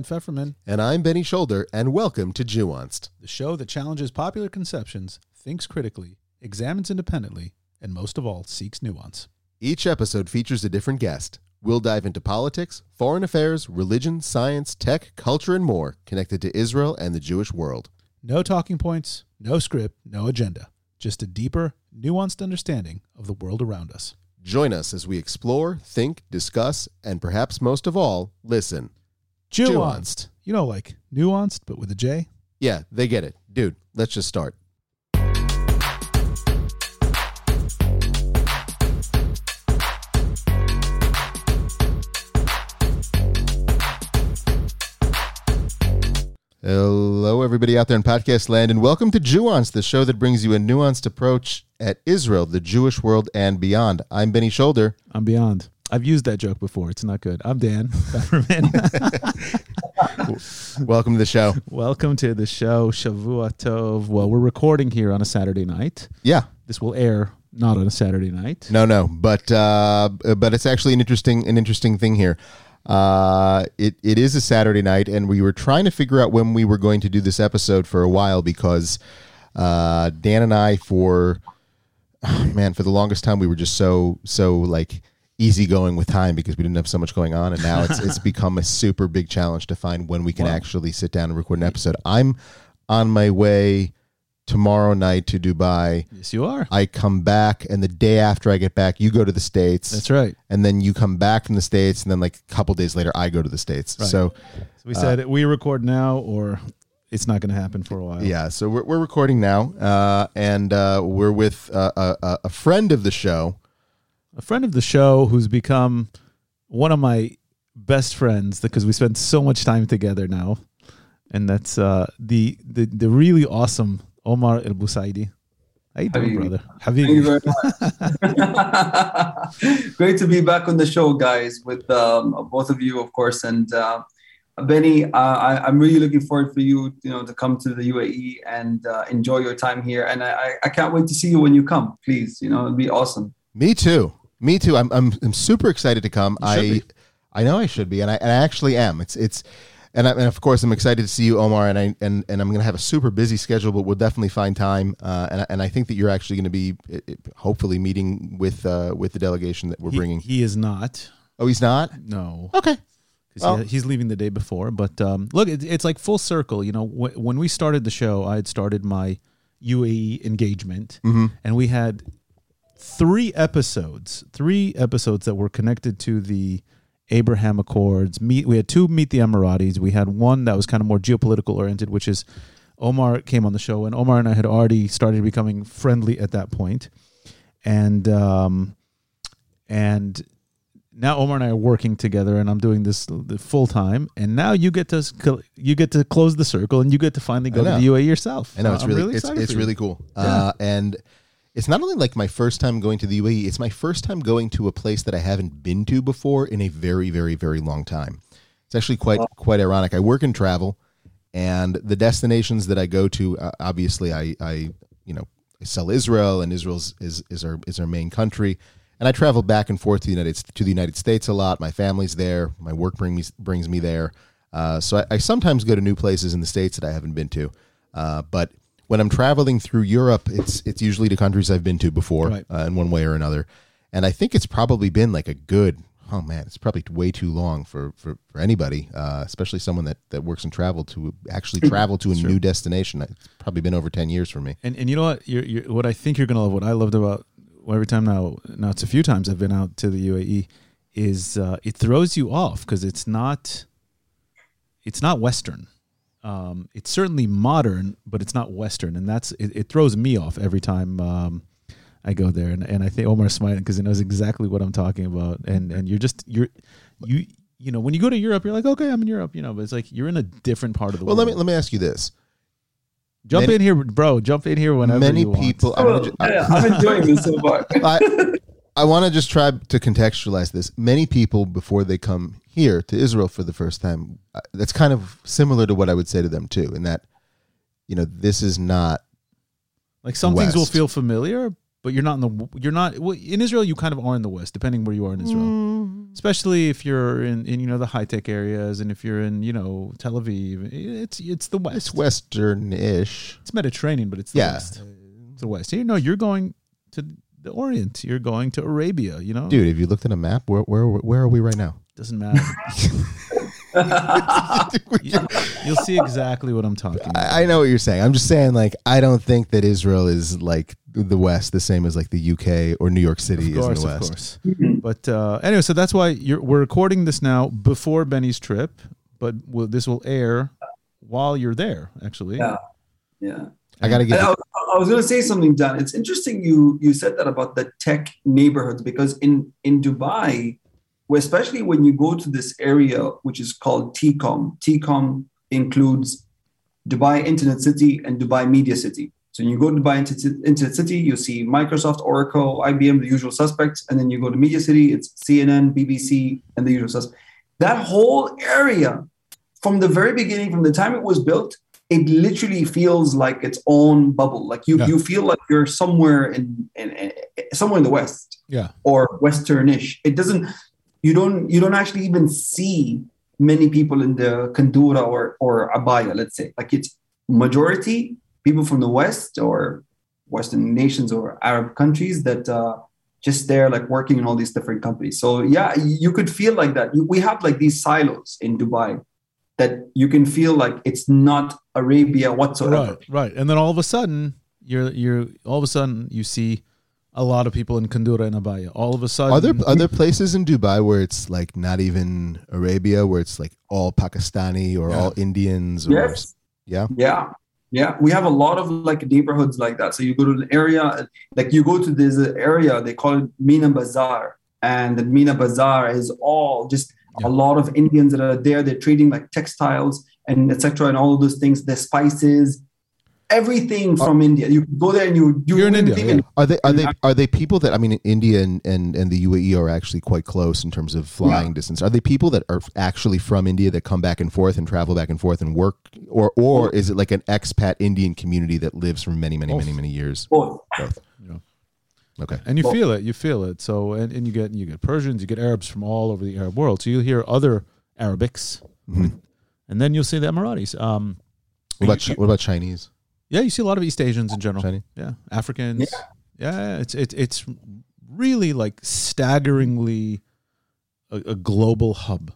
Dan Feferman, And I'm Benny Shoulder, and welcome to Nuanced. the show that challenges popular conceptions, thinks critically, examines independently, and most of all, seeks nuance. Each episode features a different guest. We'll dive into politics, foreign affairs, religion, science, tech, culture, and more connected to Israel and the Jewish world. No talking points, no script, no agenda. Just a deeper, nuanced understanding of the world around us. Join us as we explore, think, discuss, and perhaps most of all, listen. Nuanced. You know, like nuanced, but with a J. Yeah, they get it. Dude, let's just start. Hello, everybody out there in podcast land, and welcome to Nuance, the show that brings you a nuanced approach at Israel, the Jewish world, and beyond. I'm Benny Shoulder. I'm beyond. I've used that joke before. It's not good. I'm Dan. Welcome to the show. Welcome to the show, Shavua Tov. Well, we're recording here on a Saturday night. Yeah, This will air not on a Saturday night. No, no, but uh, but it's actually an interesting an interesting thing here. Uh, it it is a Saturday night, and we were trying to figure out when we were going to do this episode for a while because uh, Dan and I, for man, for the longest time, we were just so so like easygoing with time because we didn't have so much going on, and now it's it's become a super big challenge to find when we can Wow. actually sit down and record an episode. I'm on my way tomorrow night to Dubai. Yes, you are. I come back, and the day after I get back, you go to the states, That's right. and then you come back from the states, and then like a couple days later, I go to the states. Right. So So we said we record now, or it's not going to happen for a while. yeah, so we're we're recording now, uh, and uh, we're with uh, a, a a friend of the show. A friend of the show who's become one of my best friends because we spend so much time together now, and that's uh, the the the really awesome Omar Al Busaidi. How you doing, Habibi. brother? Thank you very much. Great to be back on the show, guys, with um, both of you, of course. And uh, Benny, uh, I, I'm really looking forward for you, you know, to come to the UAE and uh, enjoy your time here. And I, I- I can't wait to see you when you come. Please, you know, it'd be awesome. Me too. Me too. I'm I'm, I'm super excited to come. I be. I know I should be, and I, and I actually am. It's it's. And, I, and of course, I'm excited to see you, Omar. And I and, and I'm going to have a super busy schedule, but we'll definitely find time. Uh, and I- and I think that you're actually going to be, uh, uh, hopefully, meeting with uh, with the delegation that we're He- bringing. He, is not. oh, he's not. No. Okay. Well- he's leaving the day before. But um, look, it, it's like full circle. You know, wh- when we started the show, I had started my UAE engagement, Mm-hmm. and we had three episodes, three episodes that were connected to the Abraham Accords. Meet, we had two Meet the Emiratis. We had one that was kind of more geopolitical oriented, which is Omar came on the show, and Omar and I had already started becoming friendly at that point, and um, and now Omar and I are working together, and I'm doing this full time. And now you get to you get to close the circle, and you get to finally go to the UAE yourself. I know it's I'm really, it's it's really cool. Uh, and it's not only like my first time going to the UAE; it's my first time going to a place that I haven't been to before in a very, very, very long time. It's actually quite quite ironic. I work in travel, and the destinations that I go to, uh, obviously, I, I you know I sell Israel, and Israel's is is our is our main country. And I travel back and forth to the United to the United States a lot. My family's there. My work brings me brings me there. Uh, so I, I sometimes go to new places in the states that I haven't been to. Uh, but when I'm traveling through Europe, it's it's usually to countries I've been to before Right. uh, in one way or another. And I think it's probably been like a good oh man, it's probably way too long for for, for anybody, uh, especially someone that, that works in travel to actually travel to a new destination. It's probably been over ten years for me. And and you know what? You're, you're, what I think you're gonna love. What I loved about well, every time now, now it's a few times I've been out to the UAE, is uh, it throws you off because it's not, it's not Western. Um, it's certainly modern, but it's not Western, and that's it, it throws me off every time um, I go there. And, and I think Omar's smiling because he knows exactly what I'm talking about. And and you're just you're you you know when you go to Europe, you're like okay, I'm in Europe, you know, but it's like you're in a different part of the Well, world. Well, let me let me ask you this: jump many- in here, bro. Jump in here whenever many you want. people. I Oh, wanna ju- I- yeah, I'm enjoying this so far. I, I want to just try to contextualize this. Many people, before they come here to Israel for the first time, that's kind of similar to what I would say to them too. In that, you know, this is not Like some things will feel familiar, but you're not in the you're not well, in Israel. You kind of are in the west, depending where you are in Israel. Mm. Especially if you're in, in you know the high tech areas, and if you're in you know Tel Aviv, it's it's the west. It's western-ish. It's Mediterranean, but it's the Yeah. west. It's the west. You know, you're going to the Orient. You're going to Arabia. You know, Dude, have you looked at a map? Where where where are we right now? Doesn't matter. You- You'll see exactly what I'm talking about. I, I know what you're saying. I'm just saying, like, I don't think that Israel is like the West, the same as like the UK or New York City of is in course, the of West. course. But uh, anyway, so that's why you're, we're recording this now before Benny's trip, but will, this will air while you're there. Actually, Yeah. Yeah. I gotta get. I was, I was going to say something, Dan. It's interesting you you said that about the tech neighborhoods because in in Dubai, where especially when you go to this area which is called TECOM, TECOM includes Dubai Internet City and Dubai Media City. So you go to Dubai Internet Internet City, you see Microsoft, Oracle, IBM, the usual suspects, and then you go to Media City, it's CNN, BBC, and the usual suspects. That whole area, from the very beginning, from the time it was built, it literally feels like its own bubble. Like you, Yeah. you feel like you're somewhere in, in, in somewhere in the West yeah, or Westernish. It doesn't. You don't. You don't actually even see many people in the Kandura or or Abaya. Let's say like it's majority people from the West or Western nations or Arab countries that uh, just there like working in all these different companies. So yeah, you could feel like that. We have like these silos in Dubai that you can feel like it's not Arabia whatsoever. right, right. And then all of a sudden, you're you're all of a sudden you see a lot of people in Kandura and Abaya. All of a sudden, Are there are there places in Dubai where it's like not even Arabia, where it's like all Pakistani or Yeah. all Indians? Or, Yes. Yeah. Yeah. Yeah. We have a lot of like neighborhoods like that. So you go to an area, like you go to this area, they call it Meena Bazaar. And the Meena Bazaar is all just Yeah. a lot of Indians that are there. They're trading like textiles and etc. and all of those things, the spices, everything from India. You go there and you, you You're in wouldn't India, even- Are they are they are they people that I mean India and, and, and the UAE are actually quite close in terms of flying distance. Are they people that are actually from India that come back and forth and travel back and forth and work or or is it like an expat Indian community that lives for many many many many years? both. Both. Yeah. Okay. and you Well- feel it. You feel it. So and, and you get you get Persians, you get Arabs from all over the Arab world. So you'll hear other Arabics, Mhm. and then you'll see the Emiratis. Um, What about Chi- what about Chinese? Yeah, you see a lot of East Asians in general. Chinese? Yeah, Africans. Yeah, it's it's it's really like staggeringly a, a global hub,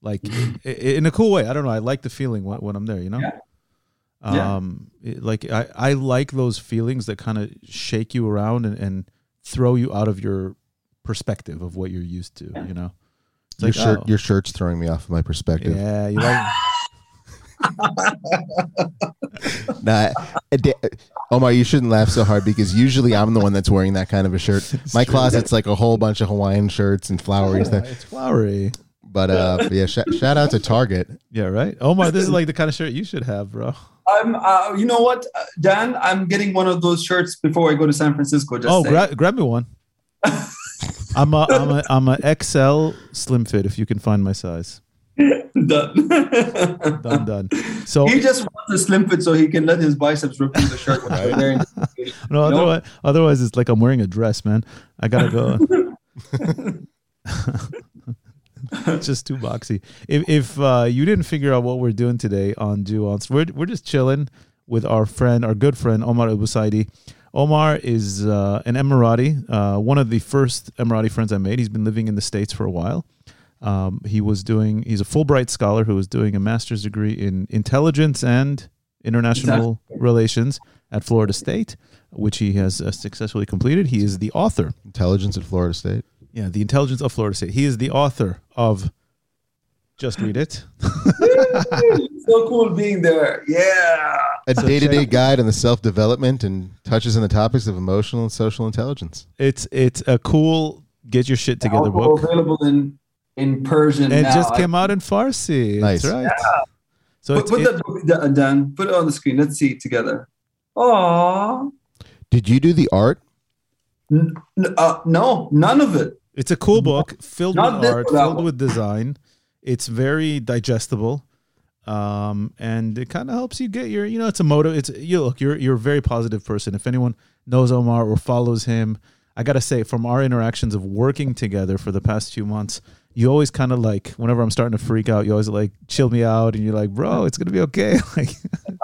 like i- i- in a cool way. I don't know. I like the feeling when, when I'm there. You know. Yeah. Yeah. Um, it- like I, I like those feelings that kind of shake you around and, and throw you out of your perspective of what you're used to. You know. It's Your like, shirt oh, your shirt's throwing me off of my perspective. yeah, you like. Nah, Omar, you shouldn't laugh so hard because usually I'm the one that's wearing that kind of a shirt. My closet's like a whole bunch of Hawaiian shirts and flowery stuff. it's flowery. But uh, but yeah, sh- shout out to Target. Yeah, right. Omar, this is like the kind of shirt you should have, bro. I'm, uh, you know what, uh, Dan? I'm getting one of those shirts before I go to San Francisco. Just oh, gra- grab me one. I'm a I'm a I'm a XL slim fit if you can find my size. done. Done done. So He just wants a slim fit so he can let his biceps rip through the shirt. we're no, otherwise otherwise it's like I'm wearing a dress, man. I gotta go. it's just too boxy. If if uh, you didn't figure out what we're doing today on Nuance, we're we're just chilling with our friend, our good friend Omar Al Busaidi. Omar is uh, an Emirati, uh, one of the first Emirati friends I made. He's been living in the states for a while. Um, he was doing. He's a Fulbright scholar who was doing a master's degree in intelligence and international relations at Florida State, which he has uh, successfully completed. He is the author. Intelligence at Florida State. Yeah, the intelligence of Florida State. He is the author of. Just read it. so cool being there. Yeah. A day to day guide on the self development and touches on the topics of emotional and social intelligence. It's it's a cool get your shit together book. available in in Persian. It now. just came out in Farsi. Nice. That's right. So Put, it's, put it- that book Dan. Put it on the screen. Let's see it together. Aww. Did you do the art? N- n- uh, no, none of it. It's a cool book filled Not with art, filled one. with design. It's very digestible, um, and it kind of helps you get your. You know, it's a motive. It's you look. You're you're a very positive person. If anyone knows Omar or follows him, I gotta say, from our interactions of working together for the past few months, you always kind of like whenever I'm starting to freak out, you always like chill me out, and you're like, bro, it's gonna be okay. like,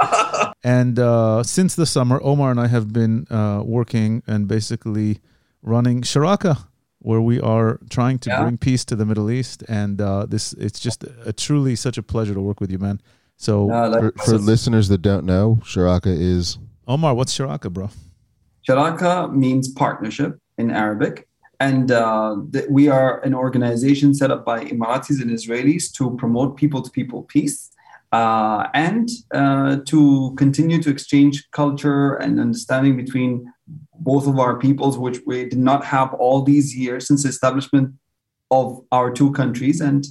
and uh, since the summer, Omar and I have been uh, working and basically running Sharaka, where we are trying to Yeah. bring peace to the Middle East. And uh, this, it's just a truly such a pleasure to work with you, man. So, Uh, like, For, for listeners that don't know, Sharaka is Omar, what's Sharaka, bro? Sharaka means partnership in Arabic. And uh, th- we are an organization set up by Emiratis and Israelis to promote people to people peace uh, and uh, to continue to exchange culture and understanding between both of our peoples, which we did not have all these years since the establishment of our two countries and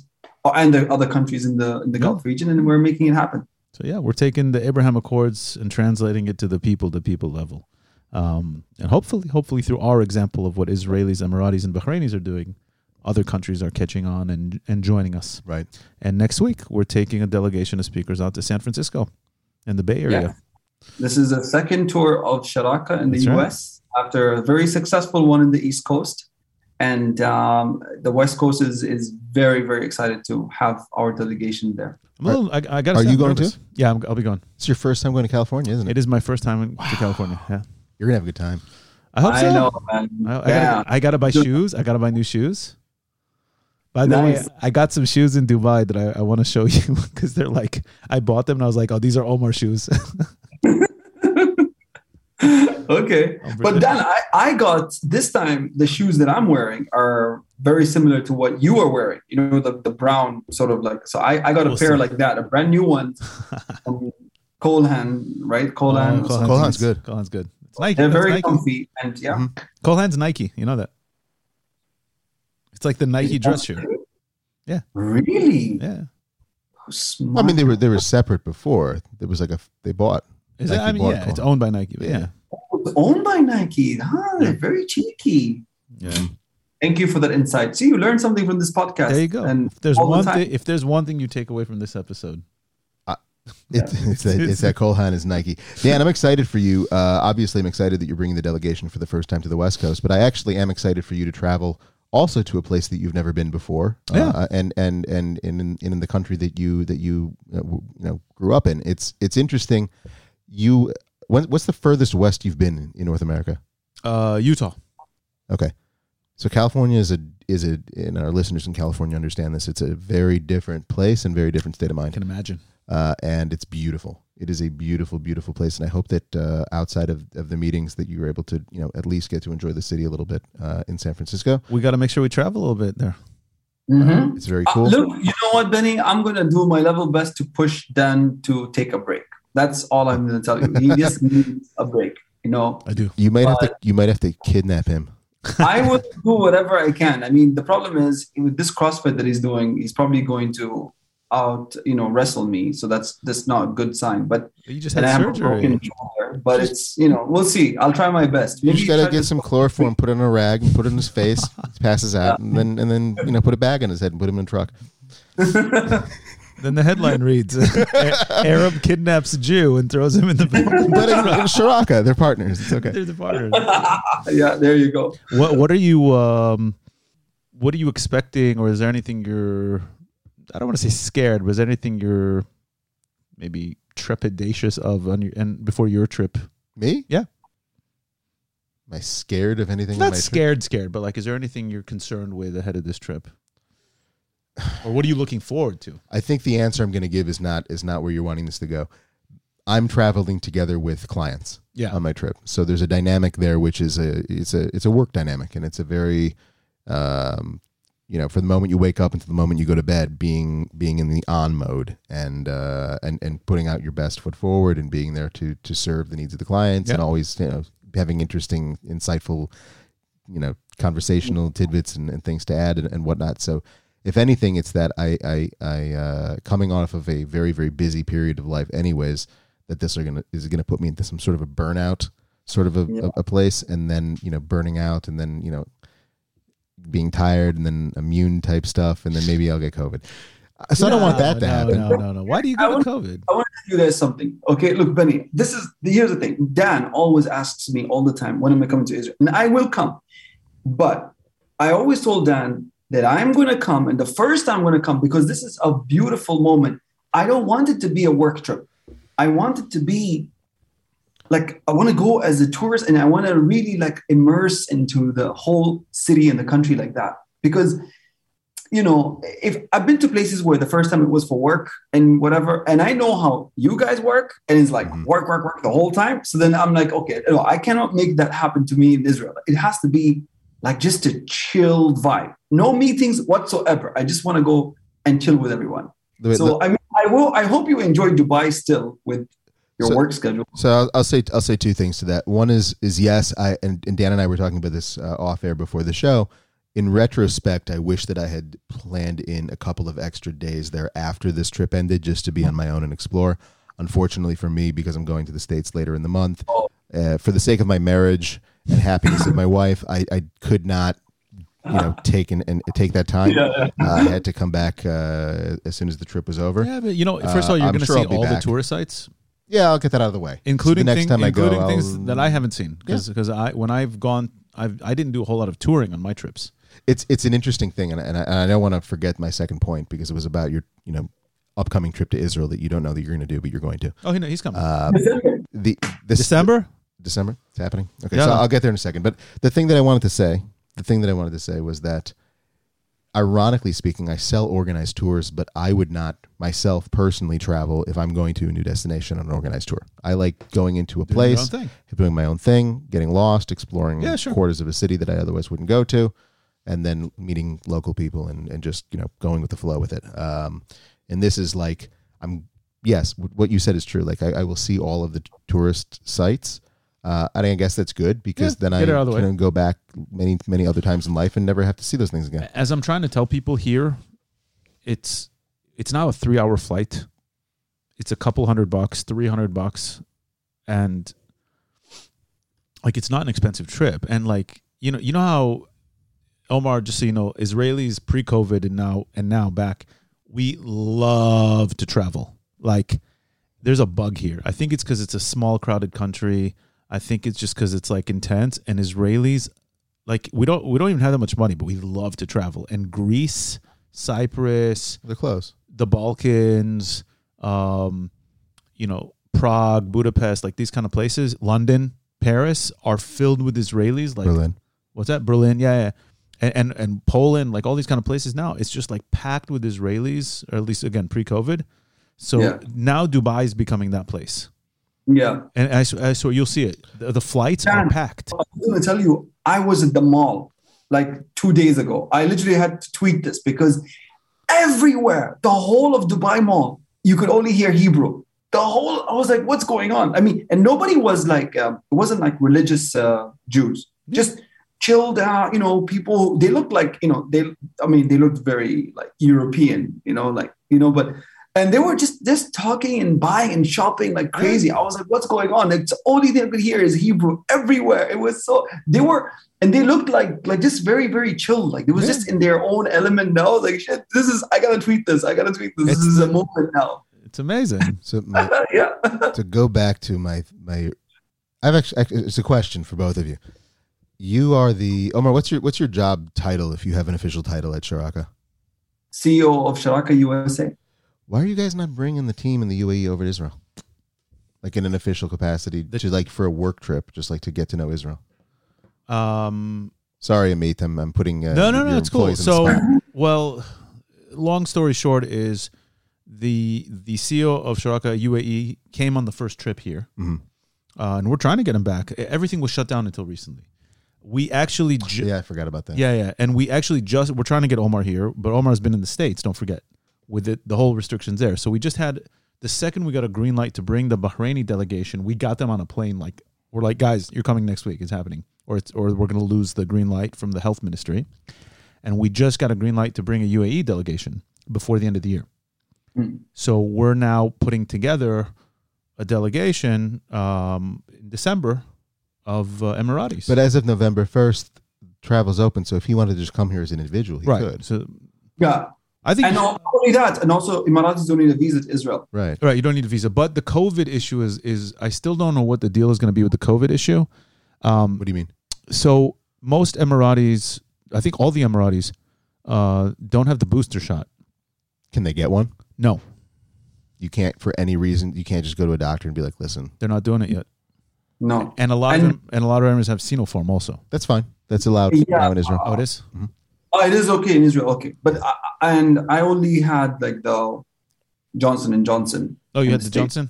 and the other countries in the in the Yeah. Gulf region, and we're making it happen. So yeah, we're taking the Abraham Accords and translating it to the people to people level, um, and hopefully, hopefully through our example of what Israelis, Emiratis, and Bahrainis are doing, other countries are catching on and and joining us. right. And next week, we're taking a delegation of speakers out to San Francisco, in the Bay Area. This is the second tour of Sharaka in the That's right. US after a very successful one in the East Coast. And um, the West Coast is, is very, very excited to have our delegation there. I'm a little, I, I gotta Are you going nervous. to? Yeah, I'm, I'll be going. It's your first time going to California, isn't it? It is my first time in, to California. Yeah, You're gonna have a good time. I hope I so. know, man. I, I, yeah. gotta, I gotta buy shoes. I gotta buy new shoes. By the way, I got some shoes in Dubai that I, I want to show you because they're like I bought them and I was like, oh, these are Omar shoes. okay. But them. then I, I got this time the shoes that I'm wearing are very similar to what you are wearing. You know, the, the brown sort of like so I, I got a We'll pair see. like that, a brand new one from Cole Haan, right? Cole Haan. Oh, Cole Haan's nice. good. Cole Haan's good. It's Nike. They're very Nike. comfy and yeah. Mhm. Cole Haan's Nike. You know that. It's like the Nike dress shoe. Yeah. Really? Yeah. Smart. I mean, they were they were separate before. It was like a they bought. Is it? I mean, bought yeah, it's owned by Nike. But yeah. It's owned by Nike. Huh? They're very cheeky. Yeah. Thank you for that insight. See, you learned something from this podcast. There you go. And If there's all the one thing, if there's one thing you take away from this episode, It, it's that it's that Cole Haan is Nike. Dan, I'm excited for you. Uh, obviously, I'm excited that you're bringing the delegation for the first time to the West Coast, but I actually am excited for you to travel also to a place that you've never been before, Yeah. uh, and and and in, in in the country that you that you uh, you know grew up in. It's it's interesting. You when, what's the furthest west you've been in, North America? uh, Utah. Okay. So California is a is a and our listeners in California understand this. It's a very different place and very different state of I mind. can imagine. Uh, and it's beautiful. It is a beautiful, beautiful place. And I hope that uh, outside of, of the meetings that you were able to, you know, at least get to enjoy the city a little bit uh, in San Francisco. We got to make sure we travel a little bit there. Mhm. It's very Uh, cool. look, you know what, Benny? I'm going to do my level best to push Dan to take a break. That's all I'm going to tell you. He just needs a break. You know, I do. You might have to you might have to kidnap him. I will do whatever I can. I mean, the problem is with this CrossFit that he's doing, he's probably going to out, you know, wrestle me. So that's that's not a good sign. But You just had I have a broken surgery. shoulder. But it's you know, we'll see. I'll try my best. You just gotta to- get some chloroform, put it in a rag, and put it in his face. He passes out, and then and then you know put a bag on his head and put him in a truck. Then the headline reads: Arab kidnaps Jew and throws him in the back. But in, in Sharaka, they're partners. It's okay. They're the partners. yeah, there you go. What What are you um, What are you expecting, or is there anything you're? I don't want to say scared, Was there anything you're maybe trepidatious of on your and before your trip? Me? Yeah. Am I scared of anything? Not my trip? scared, scared, but like, is there anything you're concerned with ahead of this trip, or what are you looking forward to? I think the answer I'm going to give is not is not where you're wanting this to go. I'm traveling together with clients Yeah, on my trip, so there's a dynamic there, which is a it's a it's a work dynamic, and it's a very, um, you know, from the moment you wake up until the moment you go to bed, being being in the on mode and uh, and and putting out your best foot forward and being there to to serve the needs of the clients and always you know having interesting, insightful, you know, conversational tidbits and, and things to add and, and whatnot. So if anything, it's that I, I, I, uh, coming off of a very, very busy period of life, anyways, that this are gonna is gonna put me into some sort of a burnout, sort of a, Yeah. a, a place, and then you know, burning out, and then you know, being tired, and then immune type stuff, and then maybe I'll get COVID. Uh, so I don't want that to no, happen. No, no, no. Why do you I go to COVID? I want to tell you guys something. Okay, look, Benny, this is here's the thing. Dan always asks me all the time when am I coming to Israel? And I will come. But I always told Dan that I'm going to come, and the first time I'm going to come because this is a beautiful moment. I don't want it to be a work trip. I want it to be like I want to go as a tourist, and I want to really like immerse into the whole city and the country like that because you know, if I've been to places where the first time it was for work and whatever, and I know how you guys work, and it's like Mhm. work, work, work the whole time. So then I'm like, okay, no, I cannot make that happen to me in Israel. It has to be like just a chilled vibe, no meetings whatsoever. I just want to go and chill with everyone. So I mean, I will. I hope you enjoy Dubai still with your So- work schedule. So I'll, I'll say I'll say two things to that. One is is yes, I and, and Dan and I were talking about this uh, off air before the show. In retrospect, I wish that I had planned in a couple of extra days there after this trip ended, just to be on my own and explore. Unfortunately for me, because I'm going to the states later in the month, uh, for the sake of my marriage and happiness of my wife, I, I could not, you know, take and, and take that time. Uh, I had to come back uh, as soon as the trip was over. Yeah, but you know, first of Uh, all, you're I'm going to sure see I'll be all the tourist sites, Yeah, I'll get that out of the way. including so the next thing- time I go, including things I'll- that I haven't seen. Because because I when I've gone, I've I didn't do a whole lot of touring on my trips. it's it's an interesting thing, and, and, I, and I don't want to forget my second point because it was about your you know upcoming trip to Israel that you don't know that you're going to do, but you're going to. Oh, he, he's coming. Uh, the this December. December, it's happening. Okay, Yeah. so I'll get there in a second. But the thing that I wanted to say, the thing that I wanted to say was that, ironically speaking, I sell organized tours, but I would not myself personally travel if I'm going to a new destination on an organized tour. I like going into a Doing place, doing my own thing, getting lost, exploring Yeah, sure. quarters of a city that I otherwise wouldn't go to, and then meeting local people and, and just you know going with the flow with it. Um, and this is like I'm yes, what you said is true. Like I, I will see all of the tourist sites. Uh, and I guess that's good because Yeah, then I get it out of the way. can go back many many other times in life and never have to see those things again. As I'm trying to tell people here, it's it's now a three hour flight. It's a couple hundred bucks, three hundred bucks, and like it's not an expensive trip. And like you know, you know how Omar, just so you know, Israelis pre-COVID and now and now back, we love to travel. Like there's a bug here. I think it's because it's a small, crowded country. I think it's just because it's like intense. And Israelis, like we don't we don't even have that much money, but we love to travel. And Greece, Cyprus, They're close. the Balkans, um, you know, Prague, Budapest, like these kind of places, London, Paris are filled with Israelis. Like Berlin. what's that? Berlin, yeah, yeah. And, and and Poland, like all these kind of places now, it's just like packed with Israelis, or at least again pre-COVID. So Yeah. now Dubai is becoming that place, Yeah. and I, I swear you'll see it. The, the flights are packed. I'm going to tell you, I was at the mall like two days ago. I literally had to tweet this because everywhere, the whole of Dubai Mall, you could only hear Hebrew. The whole, I was like, what's going on? I mean, and nobody was like, um, it wasn't like religious uh, Jews, just chilled out, you know, people, they looked like, you know, they, I mean, they looked very like European, you know, like, you know, but, and they were just just talking and buying and shopping like crazy. I was like, "What's going on?" Like, the only thing I could hear is Hebrew everywhere. It was so they were and they looked like like just very very chill. Like it was Yeah. just in their own element. Now, like, "Shit, this is I gotta tweet this. I gotta tweet this. It's this is a moment now." It's amazing. So my, yeah. to go back to my my I've actually it's a question for both of you. You are the Omar. What's your what's your job title if you have an official title at Sharaka? CEO of Sharaka USA. Why are you guys not bringing the team in the UAE over to Israel, like in an official capacity, The- to like for a work trip, just like to get to know Israel? Um, Sorry, Amit. I'm I'm putting uh, no, no, no, it's cool. employees on the So, well, long story short is the the CEO of Sharaka UAE came on the first trip here, Mhm. uh, and we're trying to get him back. Everything was shut down until recently. We actually, ju- yeah, I forgot about that. yeah, yeah, and we actually just we're trying to get Omar here, but Omar's been in the states. Don't forget, with it, the whole restrictions there. So we just had the second we got a green light to bring the Bahraini delegation, we got them on a plane. Like we're like, guys, you're coming next week. It's happening, or it's or we're going to lose the green light from the health ministry, and we just got a green light to bring a UAE delegation before the end of the year. Hmm. So we're now putting together a delegation um, in December of uh, Emiratis. But as of November first, travel's open. So if he wanted to just come here as an individual, he right. could. So Yeah. I think And you- not only that, and also Emiratis don't need a visa to Israel. Right. right. You don't need a visa, but the COVID issue is is I still don't know what the deal is going to be with the COVID issue. Um, What do you mean? so most Emiratis, I think all the Emiratis, uh, don't have the booster shot. Can they get one? No, You can't for any reason. You can't just go to a doctor and be like, "Listen, they're not doing it yet. No. And a lot of And- them, and a lot of Emiratis have Sinopharm also. that's fine. That's allowed Yeah. now in Israel." Oh, it is. Oh, it is okay in Israel. Okay, but I, and I only had like the Johnson and Johnson. Oh, you had the the Johnson.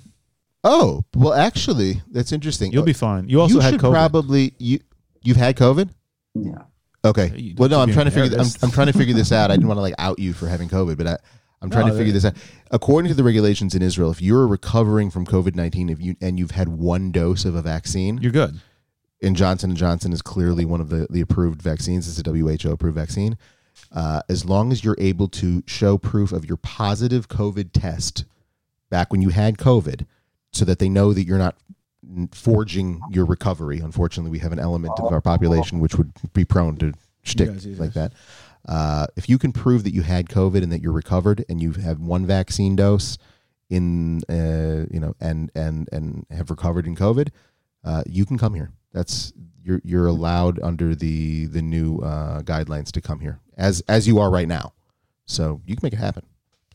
Oh, well, actually, that's interesting. You'll be fine. You also you had COVID. probably you you've had COVID. Yeah. Okay. You Well, no, I'm trying to figure. I'm. I'm trying to figure this out. I didn't want to like out you for having COVID, but I, I'm trying No, to figure this out. According to the regulations in Israel, if you're recovering from COVID 19, if you and you've had one dose of a vaccine, You're good. And Johnson and Johnson is clearly one of the the approved vaccines. It's a WHO approved vaccine. Uh, as long as you're able to show proof of your positive COVID test back when you had COVID, so that they know that you're not forging your recovery. Unfortunately, we have an element of our population which would be prone to shtick like that. Uh, if you can prove that you had COVID and that you're recovered and you have one vaccine dose in, uh, you know, and and and have recovered in COVID, uh, you can come here. That's you're you're allowed under the the new uh, guidelines to come here as as you are right now. So you can make it happen.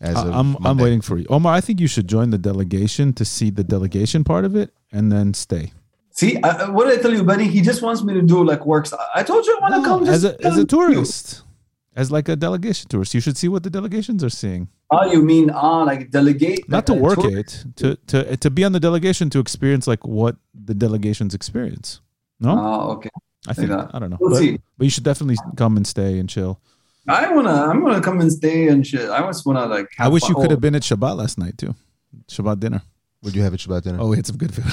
As I, I'm I'm waiting for you, Omar. I think you should join the delegation to see the delegation part of it, and then stay. See, I, I- what did I tell you, Benny? He just wants me to do like works. I- I told you I want to No, come as a as a tourist. you. Tourist, as like a delegation tourist. You should see what the delegations are seeing. Ah, you mean ah, like delegate? Not like to a work tour- it, to to to be on the delegation to experience like what the delegations experience. No, Ah, okay. I think that. I don't know, We'll but, see. but you should definitely come and stay and chill. I wanna, I'm gonna come and stay and shit. I just wanna like. I wish you could Oh, have been at Shabbat last night too. Shabbat dinner. Would you have at Shabbat dinner? Oh, we had some good food.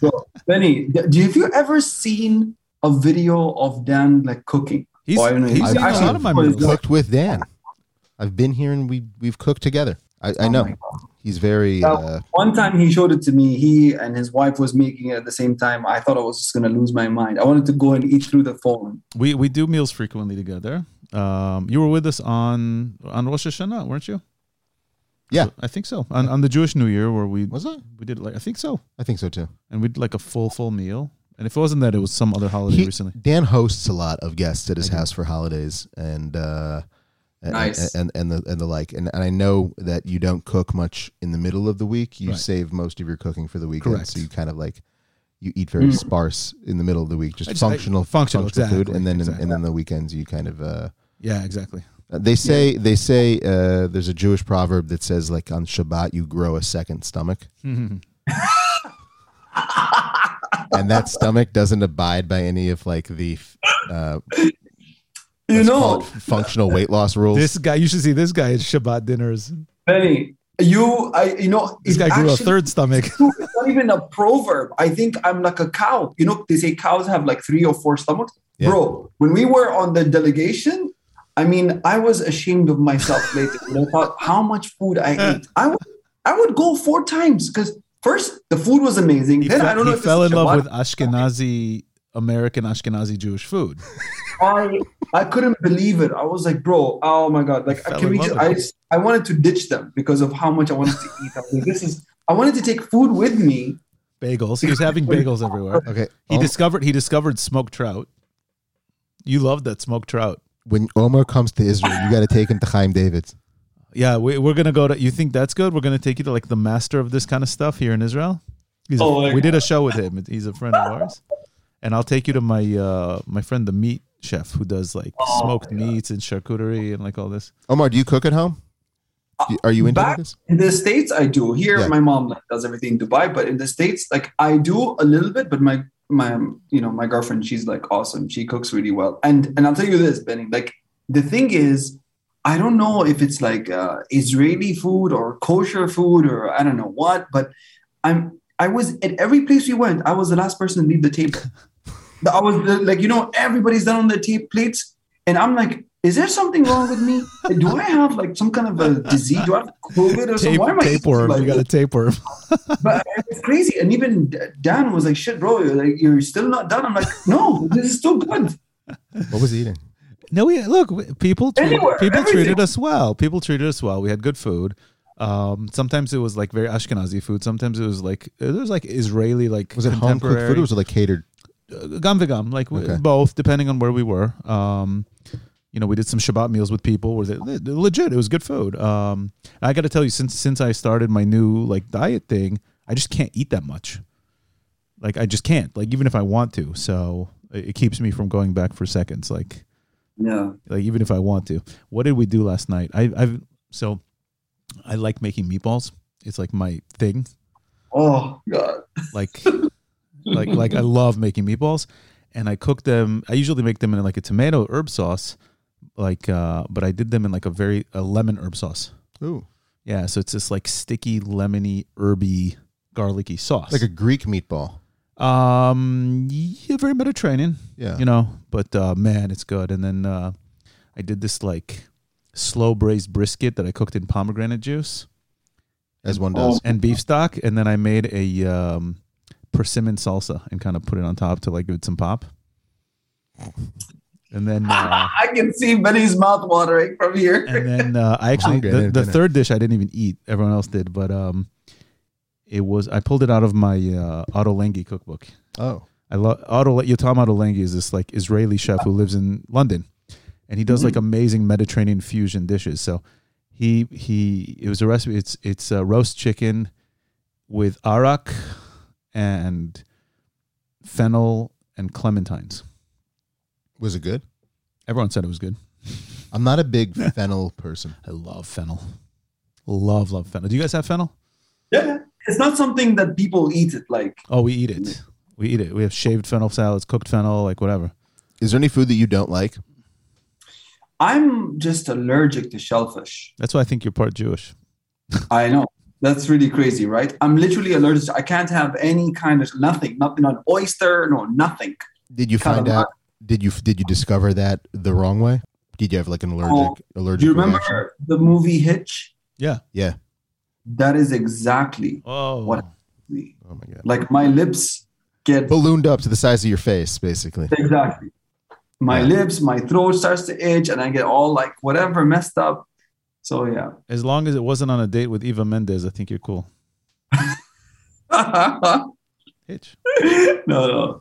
So, Benny, d- do have you ever seen a video of Dan like cooking? He's, Oh, I don't know. he's I've eaten a lot of my I've meals. cooked with Dan. I've been here and we we've cooked together. I, I Oh know my he's very. Now, Uh, One time he showed it to me. He and his wife was making it at the same time. I thought I was just gonna lose my mind. I wanted to go and eat through the phone. We we do meals frequently together. Um, you were with us on on Rosh Hashanah, weren't you? Yeah. I think so. On on the Jewish New Year, where we was it? we did like I think so, I think so too. and we did like a full full meal. And if it wasn't that, it was some other holiday He- recently. Dan hosts a lot of guests at his I do. house for holidays and uh, and- Nice. and, and the and the like. And, and I know that you don't cook much in the middle of the week. You Right. save most of your cooking for the weekend. Correct. So you kind of like you eat very Mm. sparse in the middle of the week, just, I just- I- functional, functional, food, exactly, and then exactly. and then the weekends you kind of. Uh, Yeah, exactly. Uh, They say they say uh, there's a Jewish proverb that says like on Shabbat you grow a second stomach, and that stomach doesn't abide by any of like the uh, You know, functional weight loss rules. this guy, you should see this guy at Shabbat dinners. Benny, you, I, you know, This guy grew a third stomach. It's not even a proverb. I think I'm like a cow. You know, they say cows have like three or four stomachs. Yeah. Bro, when we were on the delegation, I mean, I was ashamed of myself later. when I thought how much food I ate. I would, I would go four times because first the food was amazing. He, then fe- I don't know he if fell in love with Ashkenazi American Ashkenazi Jewish food. I I couldn't believe it. I was like, bro, oh my god! Like, fell can in we just? I just- I wanted to ditch them because of how much I wanted to eat. I like, this is. I wanted to take food with me. Bagels. He was having bagels everywhere. okay, He Om- discovered he discovered smoked trout. You love that smoked trout. when Omar comes to Israel, you got to take him to Chaim David's. Yeah, we, we're gonna go to. You think that's good? We're gonna take you to like the master of this kind of stuff here in Israel. He's Oh, my we did a show with him. He's a friend of ours, and I'll take you to my uh my friend the meat chef who does like Oh, smoked meats and charcuterie and like all this. Omar, do you cook at home? Do- Are you into Back this? in the states, I do. Here, Yeah. my mom like, does everything in Dubai, but in the states, like I do a little bit. But my my you know my girlfriend, she's like awesome. She cooks really well. And and I'll tell you this, Benny. Like the thing is, I don't know if it's like uh, Israeli food or kosher food or I don't know what, but I'm I was at every place we went. I was the last person to leave the table. I was the- like, you know, everybody's done on their ta- plates, and I'm like, is there something wrong with me? Do I have like some kind of a disease? Do I have COVID or something? Tape, Why am I tapeworm. like you got a this? tapeworm. But it's crazy. And even Dan was like, shit, bro, you're, like, you're still not done. I'm like, no, this is still good. What was he eating? No, we look. People treat, Anywhere, people everything. treated us well. People treated us well. We had good food. Um, sometimes it was like very Ashkenazi food. Sometimes it was like it was like Israeli, like Was it home cooked food or was it like catered? uh, gum vegam, like Okay. both, depending on where we were. Um, you know, we did some Shabbat meals with people. Where they, they- legit, it was good food. Um, I got to tell you, since since I started my new like diet thing, I just can't eat that much. Like I just can't. Like even if I want to, so it, it keeps me from going back for seconds. Like Yeah. like even if I want to. What did we do last night? I, I've so I like making meatballs. It's like my thing. Oh God. Like like like I love making meatballs, and I cook them. I usually make them in like a tomato herb sauce, like uh, but I did them in like a very a lemon herb sauce. Ooh, Yeah, so it's this like sticky, lemony, herby, garlicky sauce. like a Greek meatball. Um, yeah, very Mediterranean. Yeah. you know but uh man it's good and then uh i did this like slow braised brisket that i cooked in pomegranate juice as one does. and beef stock and then i made a um persimmon salsa and kind of put it on top to like give it some pop and then uh, I can see Benny's mouth watering from here. and then uh, i actually the, the third dish i didn't even eat everyone else did but um it was i pulled it out of my uh Ottolenghi cookbook Oh, I love Otto Yotam Ottolenghi is this like Israeli chef who lives in London, and he does like amazing Mediterranean fusion dishes. So he he it was a recipe. It's it's uh, roast chicken with arak and fennel and clementines. was it good? Everyone said it was good. I'm not a big fennel person. I love fennel. Love love fennel. Do you guys have fennel? Yeah. It's not something that people eat it like. Oh, we eat it. We eat it. We have shaved fennel salads, cooked fennel, like whatever. Is there any food that you don't like? I'm just allergic to shellfish. That's why I think you're part Jewish. I know. That's really crazy, right? I'm literally allergic. I can't have any kind of nothing, nothing on oyster, no, nothing. Did you find out? Did you did you discover that the wrong way? Did you have like an allergic oh, allergic? Do you remember reaction? the movie Hitch? Yeah. Yeah. That is exactly Oh. What? me. Oh my god. Like my lips get Ballooned up to the size of your face, basically. exactly. My Yeah. lips, my throat starts to itch, and I get all like whatever messed up. So yeah. As long as it wasn't on a date with Eva Mendes, I think you're cool. itch. no, Hitch. no.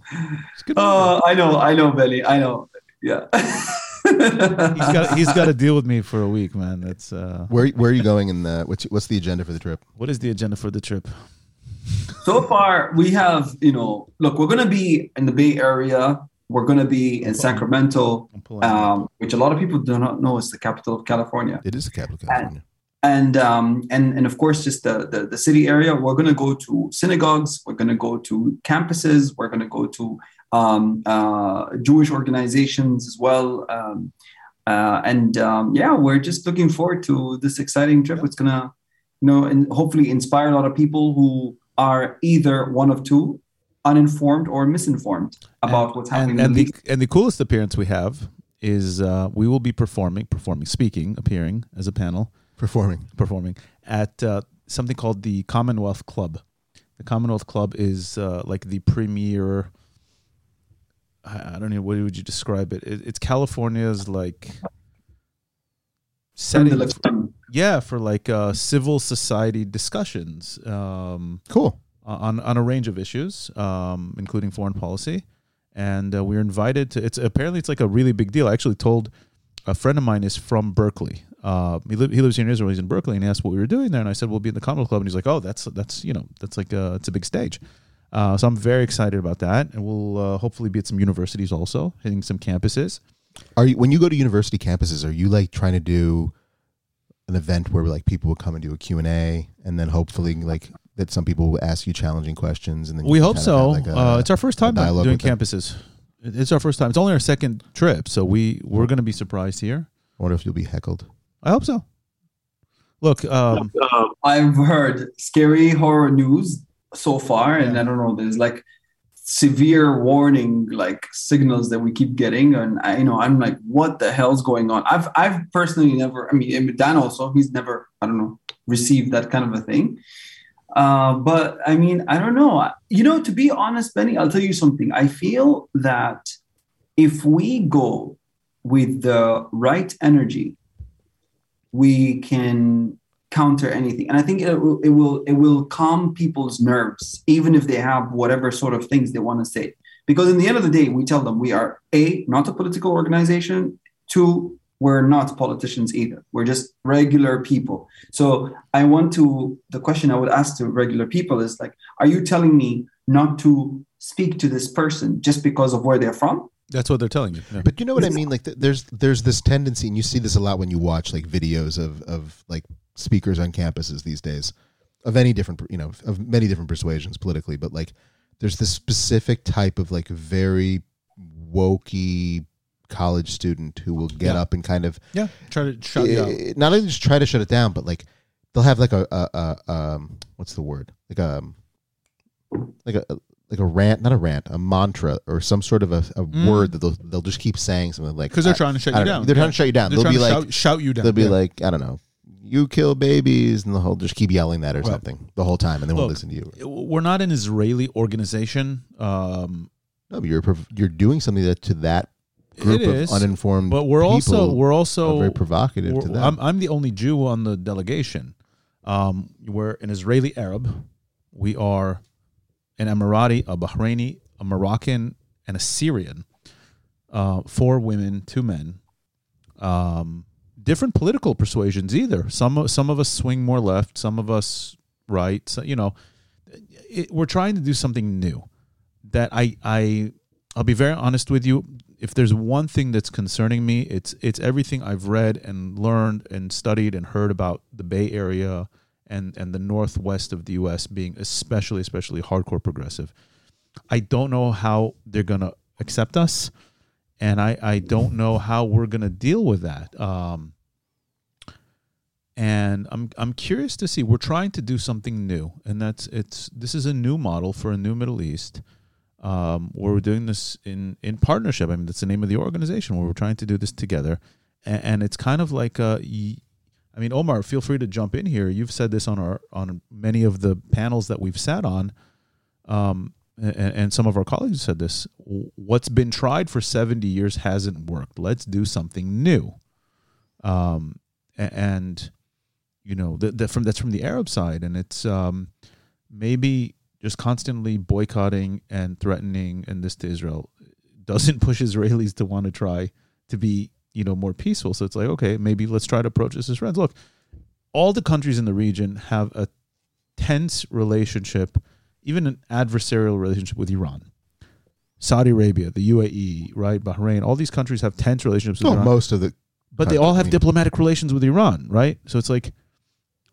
It's good. Oh, I know, I know, Belly. I know. Yeah. he's got he's got to deal with me for a week, man. That's uh Where where are you going in the what's what's the agenda for the trip? what is the agenda for the trip? so far we have you know look we're going to be in the bay area we're going to be in sacramento um, which a lot of people do not know is the capital of california It is the capital of California. and um, and and of course just the, the the city area we're going to go to synagogues we're going to go to campuses we're going to go to um, uh, jewish organizations as well um, uh, and um, yeah we're just looking forward to this exciting trip it's going to you know and hopefully inspire a lot of people who are either one of two uninformed or misinformed about what's happening and, and in the the and the coolest appearance we have is uh, we will be performing, performing, speaking, appearing as a panel, Performing. performing at uh, something called the Commonwealth Club. The Commonwealth Club is uh, like the premier. I, I don't know what would you describe it. it it's California's like setting. for- yeah, for like uh, civil society discussions. Um, Cool. on on a range of issues, um, including foreign policy, and uh, we were invited to. It's apparently it's like a really big deal. I actually told a friend of mine is from Berkeley. Uh, he, li- he lives here in Israel. He's in Berkeley, and he asked what we were doing there, and I said we'll be in the Commonwealth Club, and he's like, oh, that's that's you know that's like a, it's a big stage. Uh, so I'm very excited about that, and we'll uh, hopefully be at some universities also, hitting some campuses. Are you when you go to university campuses, are you like trying to do an event where like people will come and do a Q&A and then hopefully like that some people will ask you challenging questions and then We hope so. like, a- uh, it's our first time doing with them? campuses. It's our first time. It's only our second trip, so we we're going to be surprised here. I wonder if you'll be heckled. I hope so. Look, um, I've heard scary horror news so far, and Yeah. I don't know. There's like severe warning like signals that we keep getting, and I, you know, I'm like, what the hell's going on? I've I've personally never. I mean, Dan also, he's never. I don't know, received that kind of a thing. Uh, but I mean, I don't know. You know, to be honest, Benny, I'll tell you something. I feel that if we go with the right energy, we can counter anything. And I think it will, it will it will calm people's nerves, even if they have whatever sort of things they want to say. Because in the end of the day, we tell them we are a not a political organization. Two, we're not politicians either. We're just regular people. So I want to the question I would ask to regular people is like, are you telling me not to speak to this person just because of where they're from? That's what they're telling you. Yeah. But you know what I mean? Like, there's there's this tendency, and you see this a lot when you watch like videos of of like speakers on campuses these days, of any different, you know, of many different persuasions politically. But like, there's this specific type of like very wokey college student who will get Yeah. up and kind of yeah, try to shut you out. eh, not only just try to shut it down, but like they'll have like a, a, a um what's the word like a like a like a rant, not a rant, a mantra or some sort of a, a word that they'll they'll just keep saying something like Because Mm. they're trying to shut you know. down. They're Yeah. trying to shut you down. They're they'll be like shout, shout you down. they'll be Yeah. like I don't know, you kill babies, and they'll just keep yelling that or Right. something the whole time, and they won't listen to you. we're not an Israeli organization. Um, No, but you're you're doing something that to that group It of is, uninformed, but we're also we're also very provocative to them. I'm, I'm the only Jew on the delegation. Um, we're an Israeli Arab. We are an Emirati, a Bahraini, a Moroccan, and a Syrian. Uh, four women, two men. Um, different political persuasions. Either some some of us swing more left, some of us right. So, you know, it, we're trying to do something new. That I I I'll be very honest with you. If there's one thing that's concerning me, it's it's everything I've read and learned and studied and heard about the Bay Area and and the northwest of the U.S. being especially especially hardcore progressive. I don't know how they're gonna accept us, and I I don't know how we're gonna deal with that. Um, and I'm I'm curious to see. We're trying to do something new, and that's it's this is a new model for a new Middle East um, where we're doing this in in partnership. I mean, that's the name of the organization where we're trying to do this together, and, and it's kind of like y- I mean, Omar, feel free to jump in here. You've said this on our on many of the panels that we've sat on, um, and, and some of our colleagues said this. What's been tried for seventy years hasn't worked. Let's do something new. Um, and you know that that from that's from the Arab side, and it's um, maybe just constantly boycotting and threatening and this to Israel doesn't push Israelis to want to try to be you know more peaceful. So it's like okay, maybe let's try to approach this as friends. Look, all the countries in the region have a tense relationship, even an adversarial relationship with Iran. Saudi Arabia, the UAE, right, Bahrain, all these countries have tense relationships with well, Iran most of the but they all have I mean- diplomatic relations with Iran, right? So it's like,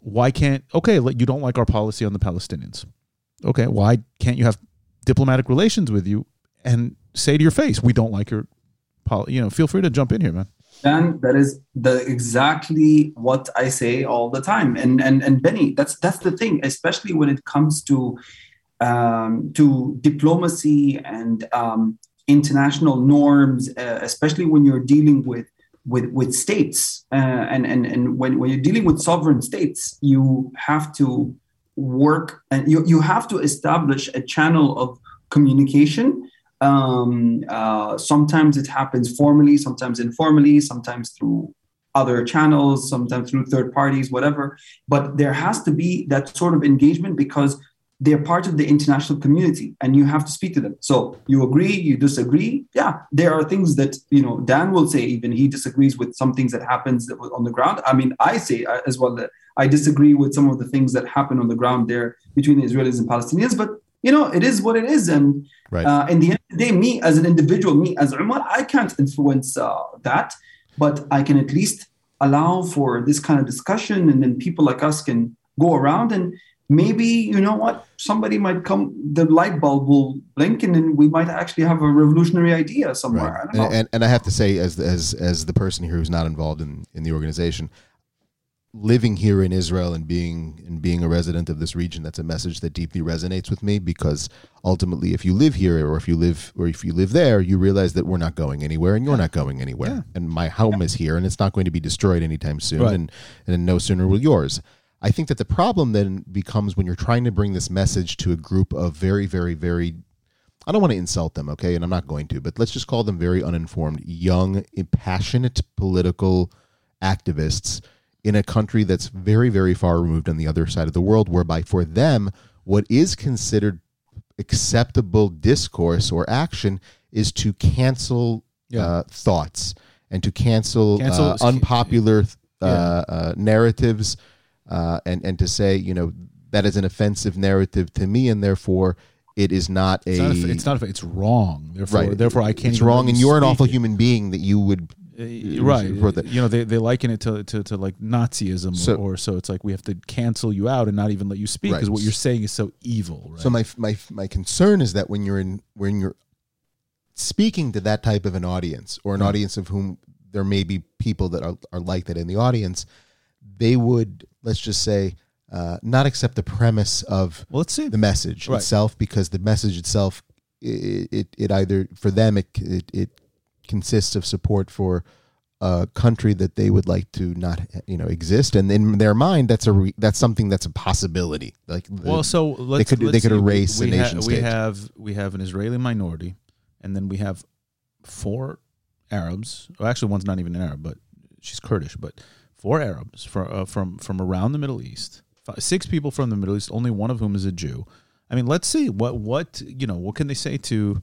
why can't okay? You don't like our policy on the Palestinians, okay? Why can't you have diplomatic relations with you and say to your face, we don't like your policy? You know, feel free to jump in here, man. Dan, that is the exactly what I say all the time. And and and Benny, that's that's the thing, especially when it comes to um, to diplomacy and um, international norms, uh, especially when you're dealing with with with states uh, and and and when, when you're dealing with sovereign states, you have to work and you you have to establish a channel of communication um, uh, sometimes it happens formally, sometimes informally, sometimes through other channels, sometimes through third parties, whatever. But there has to be that sort of engagement because they're part of the international community and you have to speak to them. So you agree, you disagree. Yeah, there are things that, you know, Dan will say even he disagrees with some things that happens on the ground. I mean, I say uh, as well that I disagree with some of the things that happen on the ground there between the Israelis and Palestinians, but you know, it is what it is. And Right. uh, in the end of the day, me as an individual, me as Omar, I can't influence uh, that, but I can at least allow for this kind of discussion, and then people like us can go around and maybe you know what somebody might come the light bulb will blink and then we might actually have a revolutionary idea somewhere I Right. know. And, and I have to say, as as as the person here who's not involved in in the organization, living here in Israel and being and being a resident of this region, that's a message that deeply resonates with me because ultimately, if you live here or if you live or if you live there, you realize that we're not going anywhere and you're not going anywhere. Yeah. And my home is here and it's not going to be destroyed anytime soon. Right. And and no sooner will yours. I think that the problem then becomes when you're trying to bring this message to a group of very, very, very I don't want to insult them, okay, and I'm not going to, but let's just call them very uninformed, young, passionate political activists in a country that's very, very far removed on the other side of the world, whereby for them, what is considered acceptable discourse or action is to cancel Yeah. uh, thoughts and to cancel, Cancel- uh, unpopular uh, Yeah. uh, narratives uh, and, and to say, you know, that is an offensive narrative to me, and therefore it is not a. It's not. A, it's not. A, it's wrong. Therefore, right. therefore, I can't. It's wrong, and you you're an awful it. human being that you would. Uh, right. you know, they, they liken it to, to, to like Nazism, So- or, or so it's like we have to cancel you out and not even let you speak because Right. what you're saying is so evil. Right. So my my my concern is that when you're in when you're speaking to that type of an audience or an Yeah. audience of whom there may be people that are, are like that in the audience, they would let's just say uh, not accept the premise of well, let's see. the message Right. itself because the message itself it, it it either for them it, it it consists of support for a country that they would like to not you know exist and in their mind that's a re, that's something that's a possibility like the- Well, so let's, could- they could see. We- erase we, a ha- nation we have we have an Israeli minority, and then we have four Arabs. Well, actually, one's not even an Arab, but she's Kurdish. But four Arabs from uh, from from around the Middle East. Fi- Six people from the Middle East, only one of whom is a Jew. I mean, let's see what what you know. What can they say to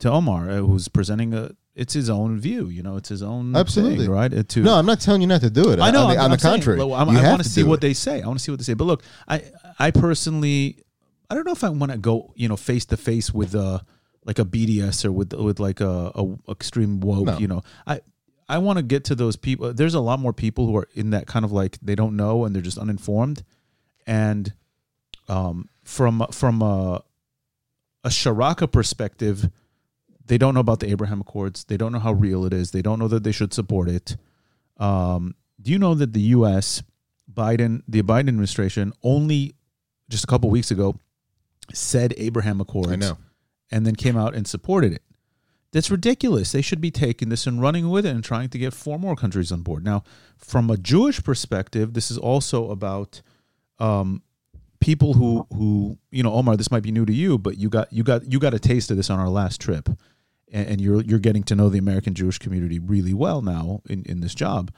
to Omar, uh, who's presenting a? It's his own view, you know. It's his own Absolutely. thing, right? Uh, to no i'm not telling you not to do it I know. on the, I'm, on the I'm saying, contrary you I want to see what it. they say. I want to see what they say. But look, I I personally, I don't know if I want to go, you know, face to face with uh like a BDS or with with like a, a extreme woke. No. You know, I I want to get to those people. There's a lot more people who are in that kind of like they don't know and they're just uninformed, and um from from a a Sharaka perspective. They don't know about the Abraham Accords. They don't know how real it is. They don't know that they should support it. Um, do you know that the U.S. Biden, the Biden administration, only just a couple weeks ago said Abraham Accords, i know and then came out and supported it. That's ridiculous. They should be taking this and running with it and trying to get four more countries on board. Now, from a Jewish perspective, this is also about um, people who who you know, Omar. This might be new to you, but you got you got you got a taste of this on our last trip, and, and you're you're getting to know the American Jewish community really well now in in this job.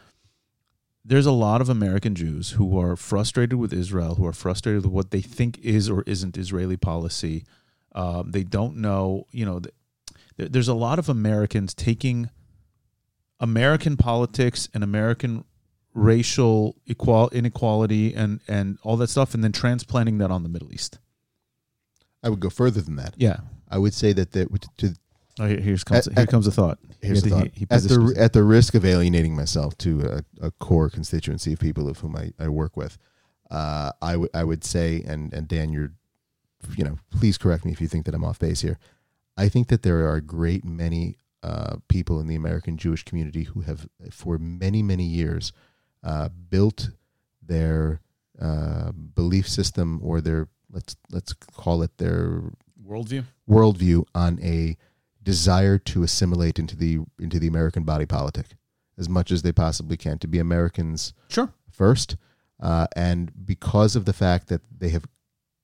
There's a lot of American Jews who are frustrated with Israel, who are frustrated with what they think is or isn't Israeli policy. Um, they don't know, you know. Th- there- There's a lot of Americans taking American politics and American racial equal inequality and and all that stuff, and then transplanting that on the Middle East. i would go further than that Yeah. i would say that the, to, Oh, here, here's comes, At- here comes a thought. here's He- the he- thought. he at the at the risk of alienating myself to a, a core constituency of people of whom I, I work with, uh, I would I would say, and and Dan, you're, you know, please correct me if you think that I'm off base here. I think that there are a great many uh, people in the American Jewish community who have, for many many years, uh, built their uh, belief system or their let's let's call it their worldview. worldview on a desire to assimilate into the into the American body politic as much as they possibly can to be Americans Sure. first, uh, and because of the fact that they have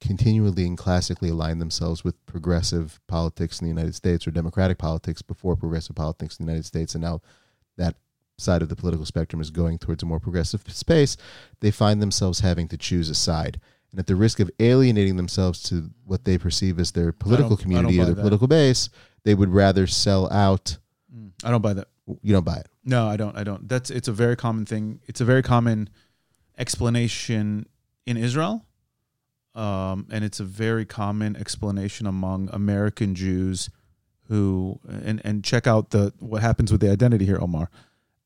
continually and classically align themselves with progressive politics in the United States or democratic politics before progressive politics in the United States, and now that side of the political spectrum is going towards a more progressive space, they find themselves having to choose a side. And at the risk of alienating themselves to what they perceive as their political don't- I don't community or their that. political base, they would rather sell out. Mm, I don't buy that. You don't buy it. No, I don't. I don't. That's it's a very common thing. It's a very common explanation in Israel, um, and it's a very common explanation among American Jews who and and check out the what happens with the identity here, Omar.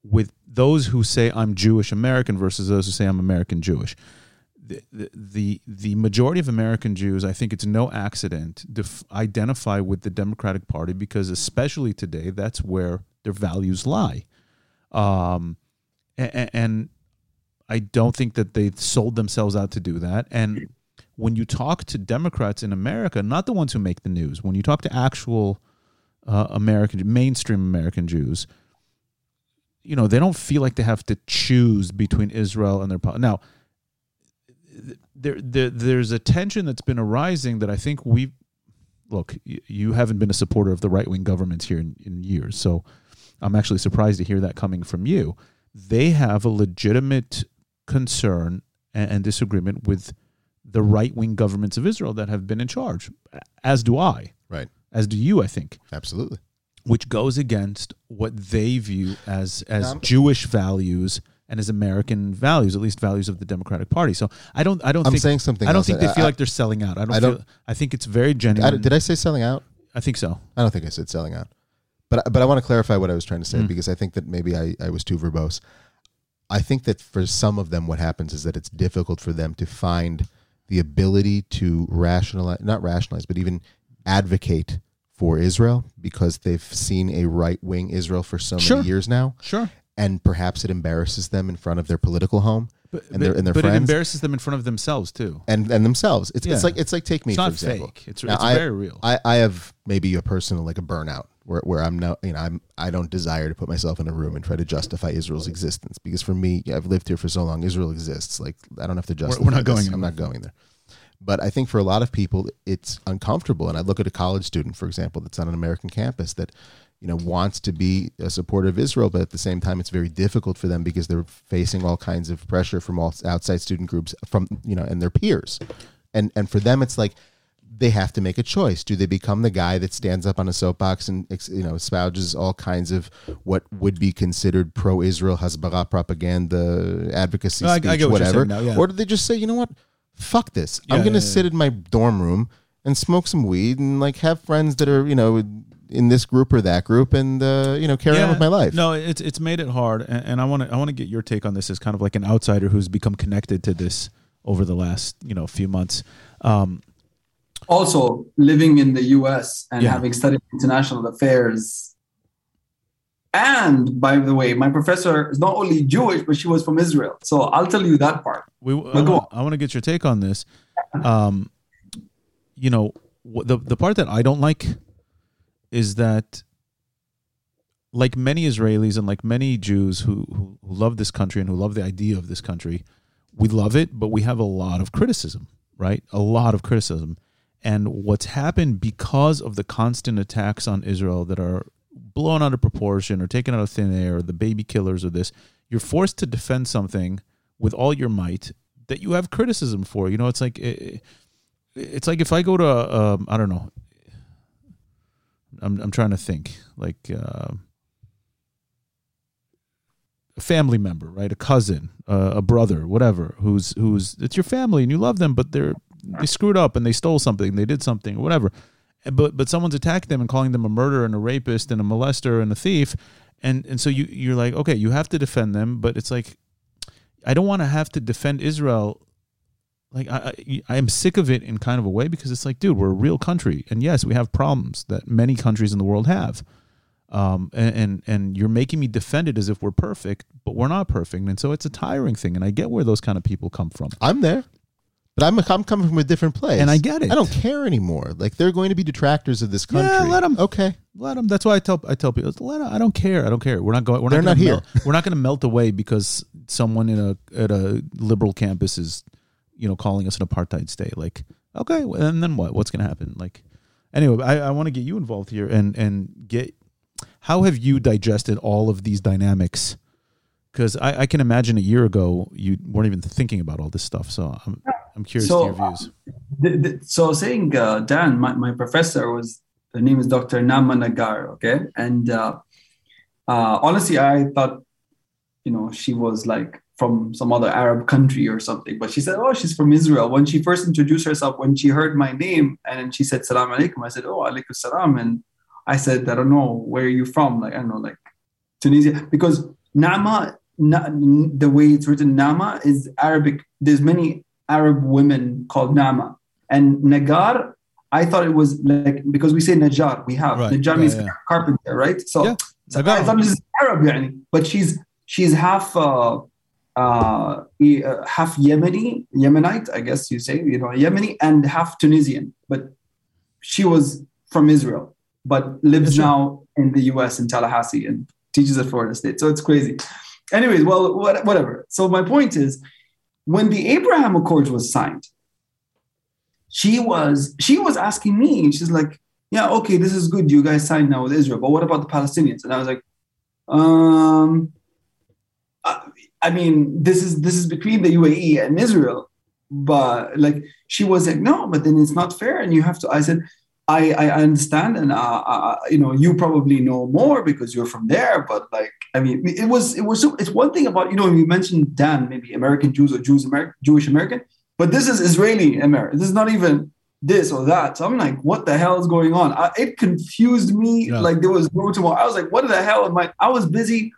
With those who say I'm Jewish American versus those who say I'm American Jewish. The, the the majority of American Jews, I think it's no accident, def- identify with the Democratic Party because, especially today, that's where their values lie. Um, and, and I don't think that they sold themselves out to do that. And when you talk to Democrats in America, not the ones who make the news, when you talk to actual uh, American mainstream American Jews, you know they don't feel like they have to choose between Israel and their now. There, there, there's a tension that's been arising that I think we, look, you haven't been a supporter of the right wing governments here in, in years. So I'm actually surprised to hear that coming from you. They have a legitimate concern and, and disagreement with the right wing governments of Israel that have been in charge, as do I, Right. as do you, I think, Absolutely. which goes against what they view as as Um, Jewish values and as American values, at least values of the Democratic Party. So I don't, I don't I'm think saying something. I don't else. think they feel I, like they're selling out. I don't. I don't- I think it's very I, genuine. did I say selling out? I think so. I don't think I said selling out, but but I want to clarify what I was trying to say Mm. because I think that maybe I, I was too verbose. I think that for some of them, what happens is that it's difficult for them to find the ability to rationalize, not rationalize, but even advocate for Israel because they've seen a right wing Israel for so Sure. many years now, Sure. and perhaps it embarrasses them in front of their political home But, and their and their but it embarrasses them in front of themselves too. and and themselves. It's it's like it's like take me It's for example. fake. It's, Now, it's I- very real. I, I have maybe a personal like a burnout where, where I'm no you know I'm I don't desire to put myself in a room and try to justify Israel's existence because for me I've lived here for so long Israel exists like I don't have to justify we're not this. going I'm anywhere. not going there but I think for a lot of people it's uncomfortable and I look at a college student for example that's on an American campus that you know wants to be a supporter of Israel but at the same time it's very difficult for them because they're facing all kinds of pressure from all outside student groups from you know and their peers and and for them it's like they have to make a choice. Do they become the guy that stands up on a soapbox and you know espouses all kinds of what would be considered pro-Israel Hasbara propaganda, advocacy, I- I speech, get what whatever, now, yeah. or do they just say, you know what, fuck this, I'm going to yeah, sit in my dorm room and smoke some weed and like have friends that are you know in this group or that group and uh, you know carry on with my life. No, it's it's made it hard, and, and I want to I want to get your take on this as kind of like an outsider who's become connected to this over the last you know few months. Um, Also, living in the US and Yeah. having studied international affairs. And by the way, my professor is not only Jewish, but she was from Israel. So I'll tell you that part. we But go I, want to get your take on this. Um, you know, the the part that I don't like is that, like many Israelis and like many Jews who, who who love this country and who love the idea of this country, we love it, but we have a lot of criticism, right? A lot of criticism, and what's happened because of the constant attacks on Israel that are blown out of proportion or taken out of thin air, or the baby killers or this, you're forced to defend something with all your might that you have criticism for. You know, it's like it, it's like if I go to um, I don't know. I'm I'm trying to think like uh, a family member, right? A cousin, uh, a brother, whatever. Who's who's it's your family and you love them, but they're they screwed up and they stole something, they did something, or whatever. But but someone's attacking them and calling them a murderer and a rapist and a molester and a thief, and and so you you're like okay, you have to defend them, but it's like I don't want to have to defend Israel. Like I, I, I am sick of it in kind of a way because it's like, dude, we're a real country, and yes, we have problems that many countries in the world have. Um, and, and and you're making me defend it as if we're perfect, but we're not perfect, and so it's a tiring thing. And I get where those kind of people come from. I'm there. But I'm, I'm coming from a different place. And I get it. I don't care anymore. Like they're going to be detractors of this country. Yeah, let them. Okay. Let them. That's why I tell I tell people, let 'em. I don't care. I don't care. We're not going. We're They're not, not here. Melt, we're not going to melt away because someone in a at a liberal campus is, you know, calling us an apartheid state. Like, okay, and then what? What's going to happen? Like, anyway, I, I want to get you involved here and and get. How have you digested all of these dynamics? Because I, I can imagine a year ago you weren't even thinking about all this stuff. So I'm I'm curious So, to your views. The, the, so saying uh, Dan, my, my professor was her name is Dr. Nama Nagar, okay, and uh, uh, honestly, I thought, you know, she was like from some other Arab country or something, but she said, oh, she's from Israel. When she first introduced herself, when she heard my name, and then she said, "Salam alaikum," I said, "Oh, alaikum salam," and I said, "I don't know where are you from?" Like I don't know, like Tunisia, because Nama, na, the way it's written, Nama is Arabic. There's many Arab women called Nama. And Nagar, I thought it was like because we say Najar, we have Right. Najar Yeah, means yeah. carpenter, right? So, Yeah. so Nagar. I thought this is Arab, يعني. but she's she's half uh, uh, e- uh, half Yemeni, Yemenite, I guess you say, you know, Yemeni, and half Tunisian. But she was from Israel, but lives Yeah, sure. now in the U.S. in Tallahassee and teaches at Florida State. So it's crazy. Anyways, well, what, whatever. So my point is, when the Abraham Accords was signed, she was she was asking me. She's like, yeah, okay, this is good. You guys signed now with Israel, but what about the Palestinians? And I was like, um, I, I mean, this is this is between the UAE and Israel, but like she was like, no, but then it's not fair, and you have to. I said, I I understand, and uh, uh, you know, you probably know more because you're from there, but like, I mean, it was it was it's one thing about you know you mentioned Dan, maybe American Jews or Jews American Jewish American, but this is Israeli American. This is not even this or that. So I'm like, what the hell is going on? I, it confused me. Yeah. Like there was no tomorrow. I was like, what the hell am I? I was busy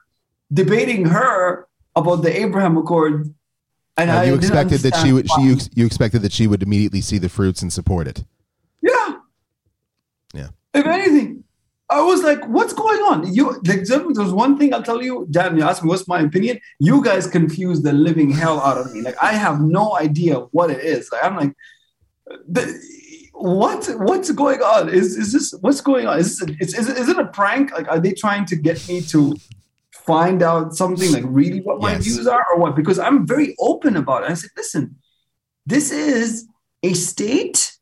debating her about the Abraham Accord. And uh, you expected that she would. She you, you expected that she would immediately see the fruits and support it. Yeah. If anything, I was like, "What's going on?" You like, there's one thing I'll tell you. Dan, you asked me what's my opinion. You guys confuse the living hell out of me. Like I have no idea what it is. Like I'm like, what what's going on? Is is this what's going on? Is this, is, is, is it a prank? Like, are they trying to get me to find out something like really what my yes. views are or what? Because I'm very open about it. I said, listen, this is a state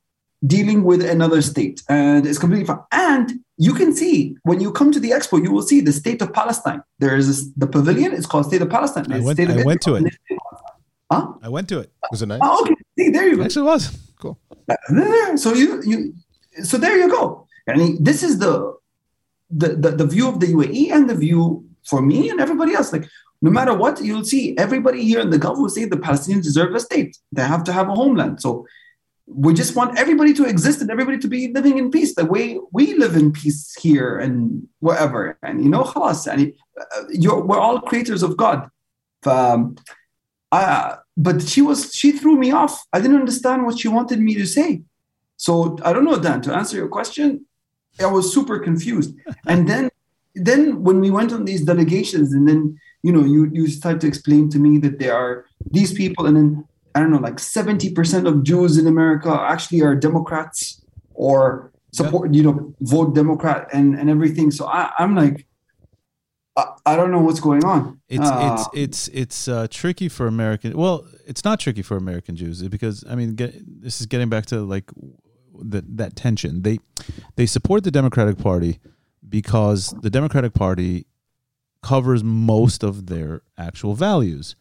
dealing with another state, and it's completely fine. And you can see when you come to the expo, you will see the state of Palestine. There is the pavilion. It's called State of Palestine. I went, I went to it. Huh? I went to it. Was it nice? Oh, okay. See, there you go. Actually, was cool. Uh, so you you so there you go. And this is the, the the the view of the UAE and the view for me and everybody else. Like no matter what, you'll see everybody here in the Gulf will say the Palestinians deserve a state. They have to have a homeland. So we just want everybody to exist and everybody to be living in peace the way we live in peace here and wherever. And you know, khalas, and uh, we're all creators of God. Um, I, but she was she threw me off. I didn't understand what she wanted me to say. So I don't know, Dan. To answer your question, I was super confused. and then then when we went on these delegations, and then you know you you start to explain to me that there are these people, and then I don't know, like seventy percent of Jews in America actually are Democrats or support, yeah. you know, vote Democrat and and everything. So I, I'm like, I, don't know what's going on. It's uh, it's it's it's uh, tricky for American. Well, it's not tricky for American Jews because I mean, get, this is getting back to like the, that tension. They they support the Democratic Party because the Democratic Party covers most of their actual values.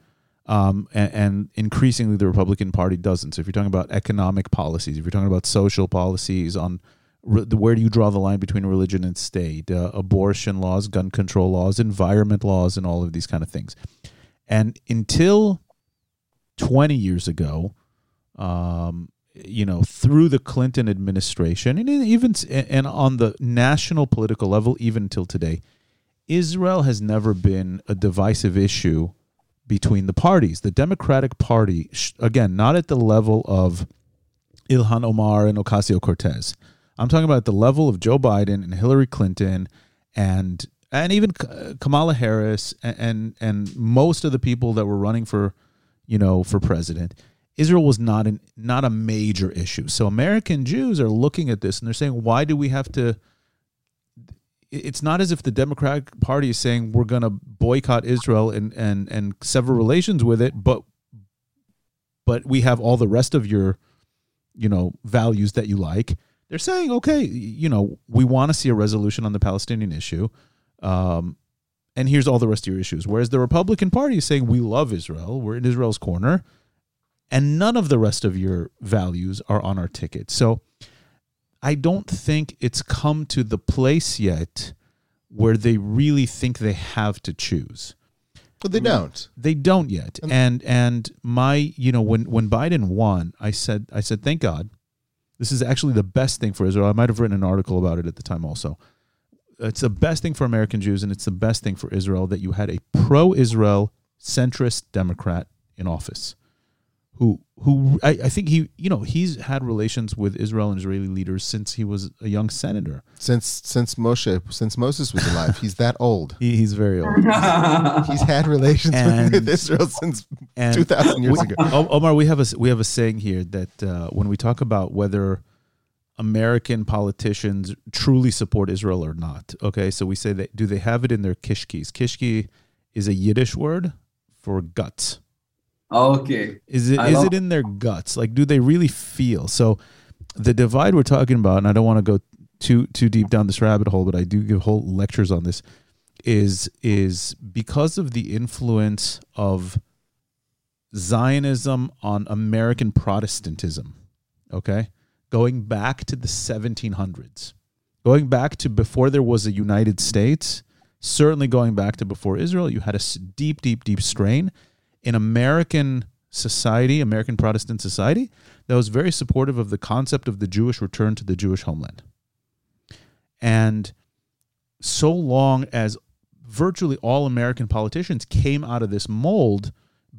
Um, and, and, increasingly, the Republican Party doesn't. So, if you're talking about economic policies, if you're talking about social policies on where do you draw the line between religion and state, uh, abortion laws, gun control laws, environment laws, and all of these kind of things. And until 20 years ago, um, you know, through the Clinton administration, and even and on the national political level, even until today, Israel has never been a divisive issue between the parties. The Democratic Party, again, not at the level of Ilhan Omar and Ocasio Cortez I'm talking about the level of Joe Biden and Hillary Clinton and and even uh, Kamala Harris and, and and most of the people that were running for you know for president. Israel was not an not a major issue. So American Jews are looking at this and they're saying, why do we have to? It's not as if the Democratic Party is saying we're going to boycott Israel and and and sever relations with it, but but we have all the rest of your you know values that you like they're saying, okay, you know, we want to see a resolution on the Palestinian issue. Um, and here's all the rest of your issues. Whereas the Republican Party is saying, we love Israel, we're in Israel's corner, and none of the rest of your values are on our ticket. So I don't think it's come to the place yet where they really think they have to choose. But they don't. They don't yet. And and my, you know, when when Biden won, I said I said thank God this is actually the best thing for Israel. I might have written an article about it at the time also. It's the best thing for American Jews and it's the best thing for Israel that you had a pro Israel centrist Democrat in office who who I, I, think he you know he's had relations with Israel and Israeli leaders since he was a young senator. Since since Moshe since Moses was alive, he's that old. He, he's very old. he's had relations and, with Israel since two thousand years we, ago. Omar, we have a we have a saying here that uh, when we talk about whether American politicians truly support Israel or not, okay, so we say that do they have it in their kishkis? Kishki is a Yiddish word for guts. Okay. Is it is it in their guts? Like, do they really feel? So, the divide we're talking about, and I don't want to go too too deep down this rabbit hole, but I do give whole lectures on this. Is is because of the influence of Zionism on American Protestantism. Okay, going back to the 1700s, going back to before there was a United States. Certainly, going back to before Israel, you had a deep, deep, deep strain in American society, American Protestant society, that was very supportive of the concept of the Jewish return to the Jewish homeland. And so long as virtually all American politicians came out of this mold,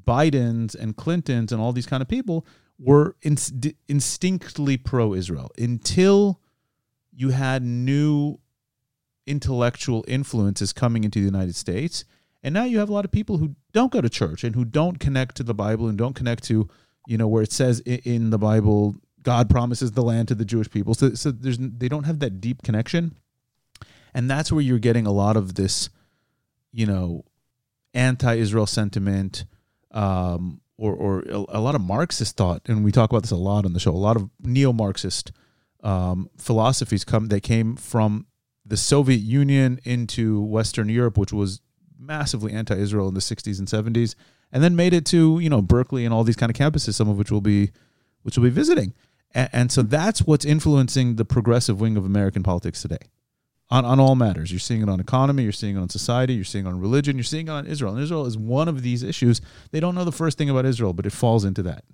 Biden's and Clinton's and all these kind of people were inst- instinctively pro Israel until you had new intellectual influences coming into the United States. And now you have a lot of people who don't go to church and who don't connect to the Bible and don't connect to, you know, where it says in the Bible, God promises the land to the Jewish people. So, so there's they don't have that deep connection, and that's where you're getting a lot of this, you know, anti-Israel sentiment, um, or or a, lot of Marxist thought, and we talk about this a lot on the show. A lot of neo-Marxist um, philosophies come that came from the Soviet Union into Western Europe, which was massively anti-Israel in the 60s and 70s, and then made it to you know Berkeley and all these kind of campuses, some of which will be which will be visiting. And, and so that's what's influencing the progressive wing of American politics today. On, on all matters. You're seeing it on economy, you're seeing it on society, you're seeing it on religion, you're seeing it on Israel. And Israel is one of these issues. They don't know the first thing about Israel, but it falls into that.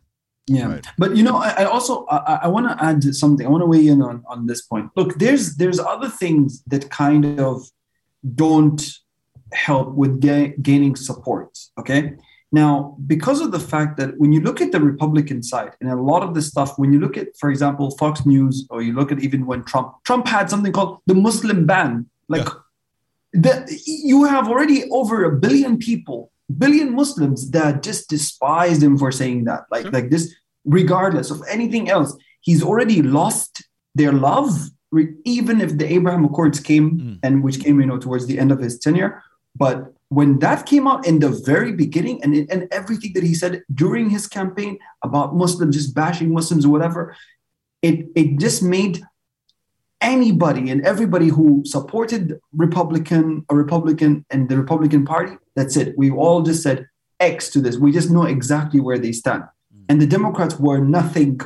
Yeah, right. but you know, I, I also I, I want to add something. I want to weigh in on on this point. Look, there's there's other things that kind of don't help with ga- gaining support. Okay, now, because of the fact that when you look at the Republican side and a lot of the stuff, when you look at, for example, Fox News, or you look at even when Trump, Trump had something called the Muslim ban. Like yeah. the, you have already over a billion people, billion Muslims that just despised him for saying that. Like, sure. like this, regardless of anything else, he's already lost their love, even if the Abraham Accords came mm. and which came, you know, towards the end of his tenure. But when that came out in the very beginning and, and everything that he said during his campaign about Muslims, just bashing Muslims or whatever, it, it just made anybody and everybody who supported Republican, a Republican and the Republican Party, that's it. We all just said X to this. We just know exactly where they stand. Mm. And the Democrats were nothing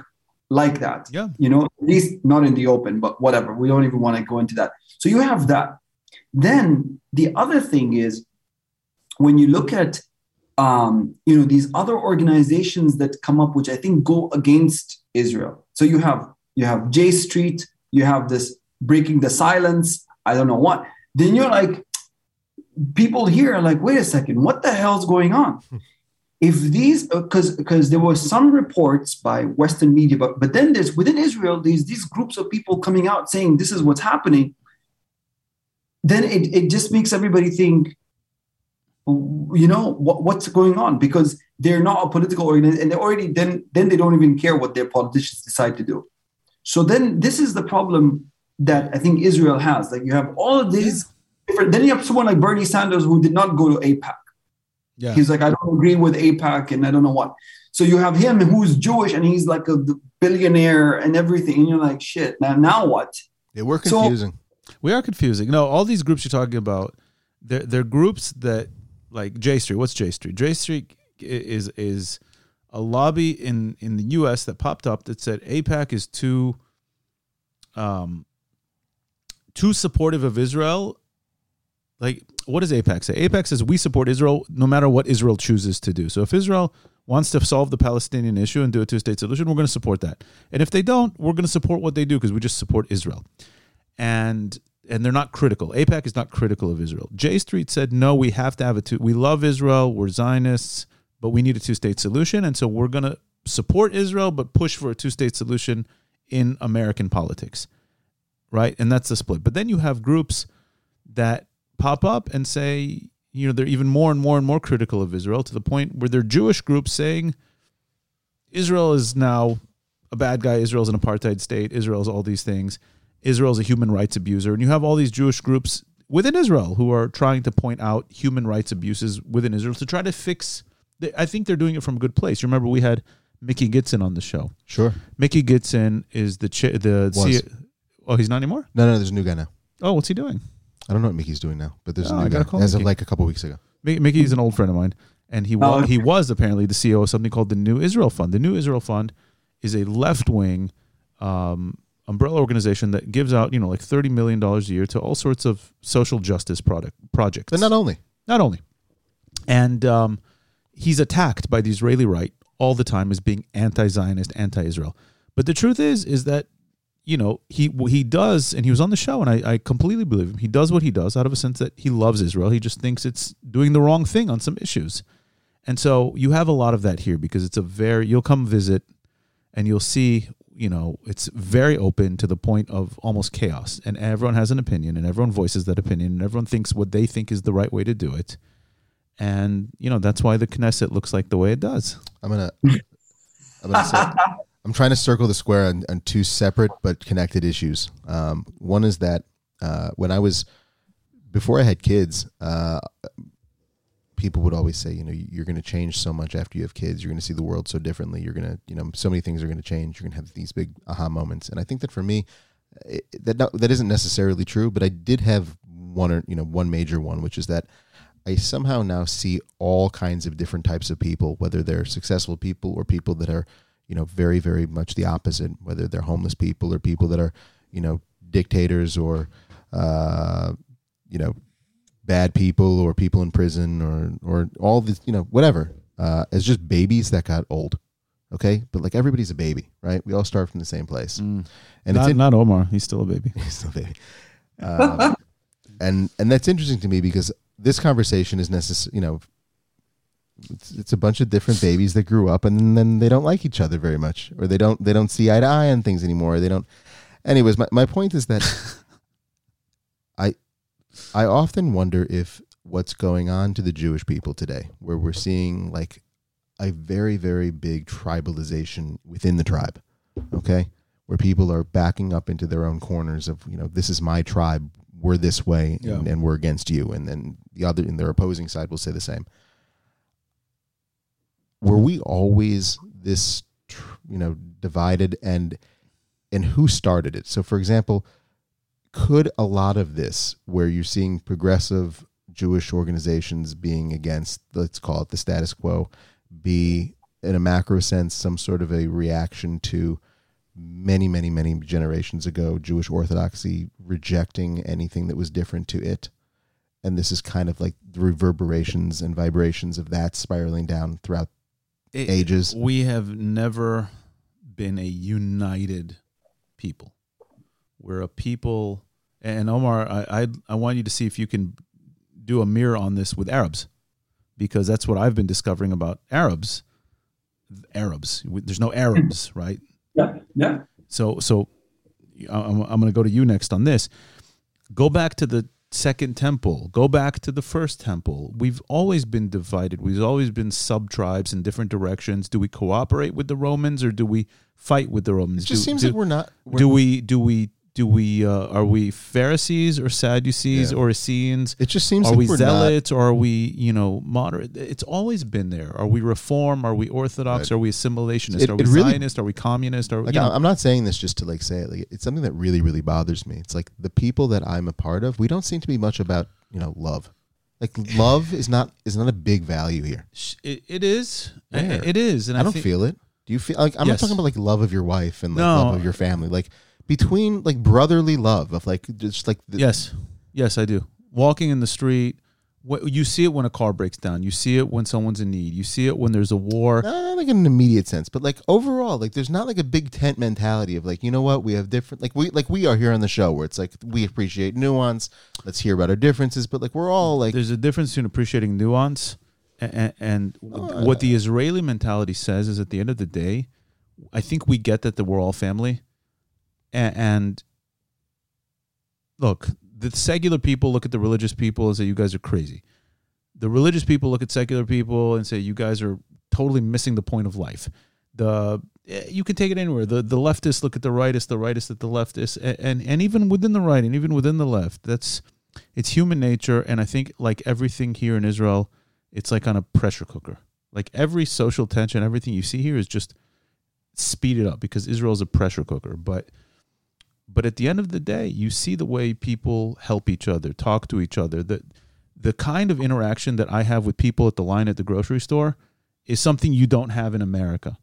like that. Yeah. You know, at least not in the open, but whatever. We don't even want to go into that. So you have that. Then the other thing is when you look at um, you know these other organizations that come up, which I think go against Israel. So you have you have J Street, you have this breaking the silence. I don't know what. Then you're like, people here are like, wait a second, what the hell's going on? if these because uh, because there were some reports by western media but but then there's within israel these these groups of people coming out saying this is what's happening then it, it just makes everybody think you know what, what's going on? Because they're not a political organization and they already then then they don't even care what their politicians decide to do. So then this is the problem that i think israel has. Like you have all of these different then you have someone like bernie sanders who did not go to AIPAC yeah. he's like i don't agree with AIPAC and i don't know what. So you have him who's jewish and he's like a billionaire and everything and you're like shit now now what? Yeah we're confusing. so, we are confusing no all these groups you're talking about they're, they're groups that like J Street. What's J Street? J Street is is a lobby in in the U.S. that popped up that said AIPAC is too um too supportive of Israel. Like, what does AIPAC say? AIPAC says we support Israel no matter what Israel chooses to do. So if Israel wants to solve the Palestinian issue and do a two state solution, we're going to support that. And if they don't, we're going to support what they do because we just support Israel. And and they're not critical. AIPAC is not critical of Israel. J Street said, no, we have to have a two. We love Israel. We're Zionists, but we need a two state solution. And so we're going to support Israel, but push for a two state solution in American politics. Right. And that's the split. But then you have groups that pop up and say, you know, they're even more and more and more critical of Israel to the point where they're Jewish groups saying Israel is now a bad guy. Israel's an apartheid state. Israel's all these things. Israel's a human rights abuser. And you have all these Jewish groups within Israel who are trying to point out human rights abuses within Israel to try to fix. I think they're doing it from a good place. You remember we had Mickey Gitzin on the show. Sure. Mickey Gitzin is the cha- the C- Oh, he's not anymore. No, no, there's a new guy now. Oh, what's he doing? I don't know what Mickey's doing now, but there's Oh, a I new gotta guy call as of like a couple weeks ago. Mi- Mickey's an old friend of mine, and he wa- Oh. he was apparently the CEO of something called the New Israel Fund. The New Israel Fund is a left wing um, umbrella organization that gives out you know like thirty million dollars a year to all sorts of social justice product projects. But not only. not only, and um, he's attacked by the Israeli right all the time as being anti-Zionist, anti-Israel. But the truth is, is that you know he he does, and he was on the show, and I, I completely believe him. He does what he does out of a sense that he loves Israel. He just thinks it's doing the wrong thing on some issues, and so you have a lot of that here because it's a very. You'll come visit, and you'll see. You know, it's very open to the point of almost chaos, and everyone has an opinion, and everyone voices that opinion, and everyone thinks what they think is the right way to do it. And you know that's why the Knesset looks like the way it does. I'm gonna. I'm gonna say. I'm trying to circle the square on, on two separate but connected issues. Um, one is that uh, when I was before I had kids, uh, people would always say, you know, you're going to change so much after you have kids. You're going to see the world so differently. You're going to, you know, so many things are going to change. You're going to have these big aha moments. And I think that for me, it, that not, that isn't necessarily true. But I did have one or you know one major one, which is that I somehow now see all kinds of different types of people, whether they're successful people or people that are, you know, very, very much the opposite, whether they're homeless people or people that are, you know, dictators or, uh, you know, bad people or people in prison or, or all this, you know, whatever, uh, as just babies that got old. Okay. But like everybody's a baby, right? We all start from the same place. And not, it's in, not Omar. He's still a baby. He's still a baby. Um, and and that's interesting to me because this conversation is necessary. You know, it's, it's a bunch of different babies that grew up and then they don't like each other very much, or they don't they don't see eye to eye on things anymore. Or they don't. Anyways, my my point is that I I often wonder if what's going on to the Jewish people today, where we're seeing like a very very big tribalization within the tribe. Okay where people are backing up into their own corners of you know this is my tribe we're this way and, Yeah. and we're against you and then the other and their opposing side will say the same were we always this you know divided and and who started it so for example could a lot of this where you're seeing progressive jewish organizations being against let's call it the status quo be in a macro sense some sort of a reaction to many, many, many generations ago, Jewish Orthodoxy rejecting anything that was different to it. And this is kind of like the reverberations and vibrations of that spiraling down throughout It- ages. We have never been a united people. We're a people, and Omar, I, I I want you to see if you can do a mirror on this with Arabs, because that's what I've been discovering about Arabs. Arabs, there's no Arabs, right? Yeah, yeah. So so I'm, I'm going to go to you next on this. Go back to the second temple. Go back to the first temple. We've always been divided. We've always been sub tribes in different directions. Do we cooperate with the Romans or do we fight with the Romans? It just do, seems do, like we're not. We're, do we do we do we uh, are we Pharisees or Sadducees Yeah. or Essenes? it just seems Are like we we're zealots or are we, you know, moderate? It's always been there. Are we reform? Are we orthodox? Right. Are we assimilationist? It- are we really- Zionist? Are we communist? Or. Like you know, I'm not saying this just to like say it. Like it's something that really, really bothers me. It's like the people that I'm a part of. We don't seem to be much about you know love. Like love is not is not a big value here. It, it is. Where? It is, and I, I, don't think, feel it. Do you feel like I'm Yes. not talking about like love of your wife and like No. love of your family, like between like brotherly love of like just like the, Yes, yes, I do. Walking in the street, wh- you see it when a car breaks down. You see it when someone's in need. You see it when there's a war. not like in an immediate sense, but like overall, like there's not like a big tent mentality of like you know what we have different like we like we are here on the show where it's like we appreciate nuance. Let's hear about our differences, but like we're all like There's a difference between appreciating nuance and, and Oh, what the Israeli mentality says is at the end of the day, I think we get that, that we're all family. And, and look, the secular people look at the religious people and say, you guys are crazy. The religious people look at secular people and say, you guys are totally missing the point of life. The eh, you can take it anywhere. The the leftists look at the rightists, the rightists at the leftists, and, and and even within the right and even within the left. That's it's human nature, and I think like everything here in Israel, it's like on a pressure cooker. Like every social tension, everything you see here is just speeded up because Israel is a pressure cooker. But but at the end of the day, you see the way people help each other, talk to each other. The the kind of interaction that I have with people at the line at the grocery store is something you don't have in America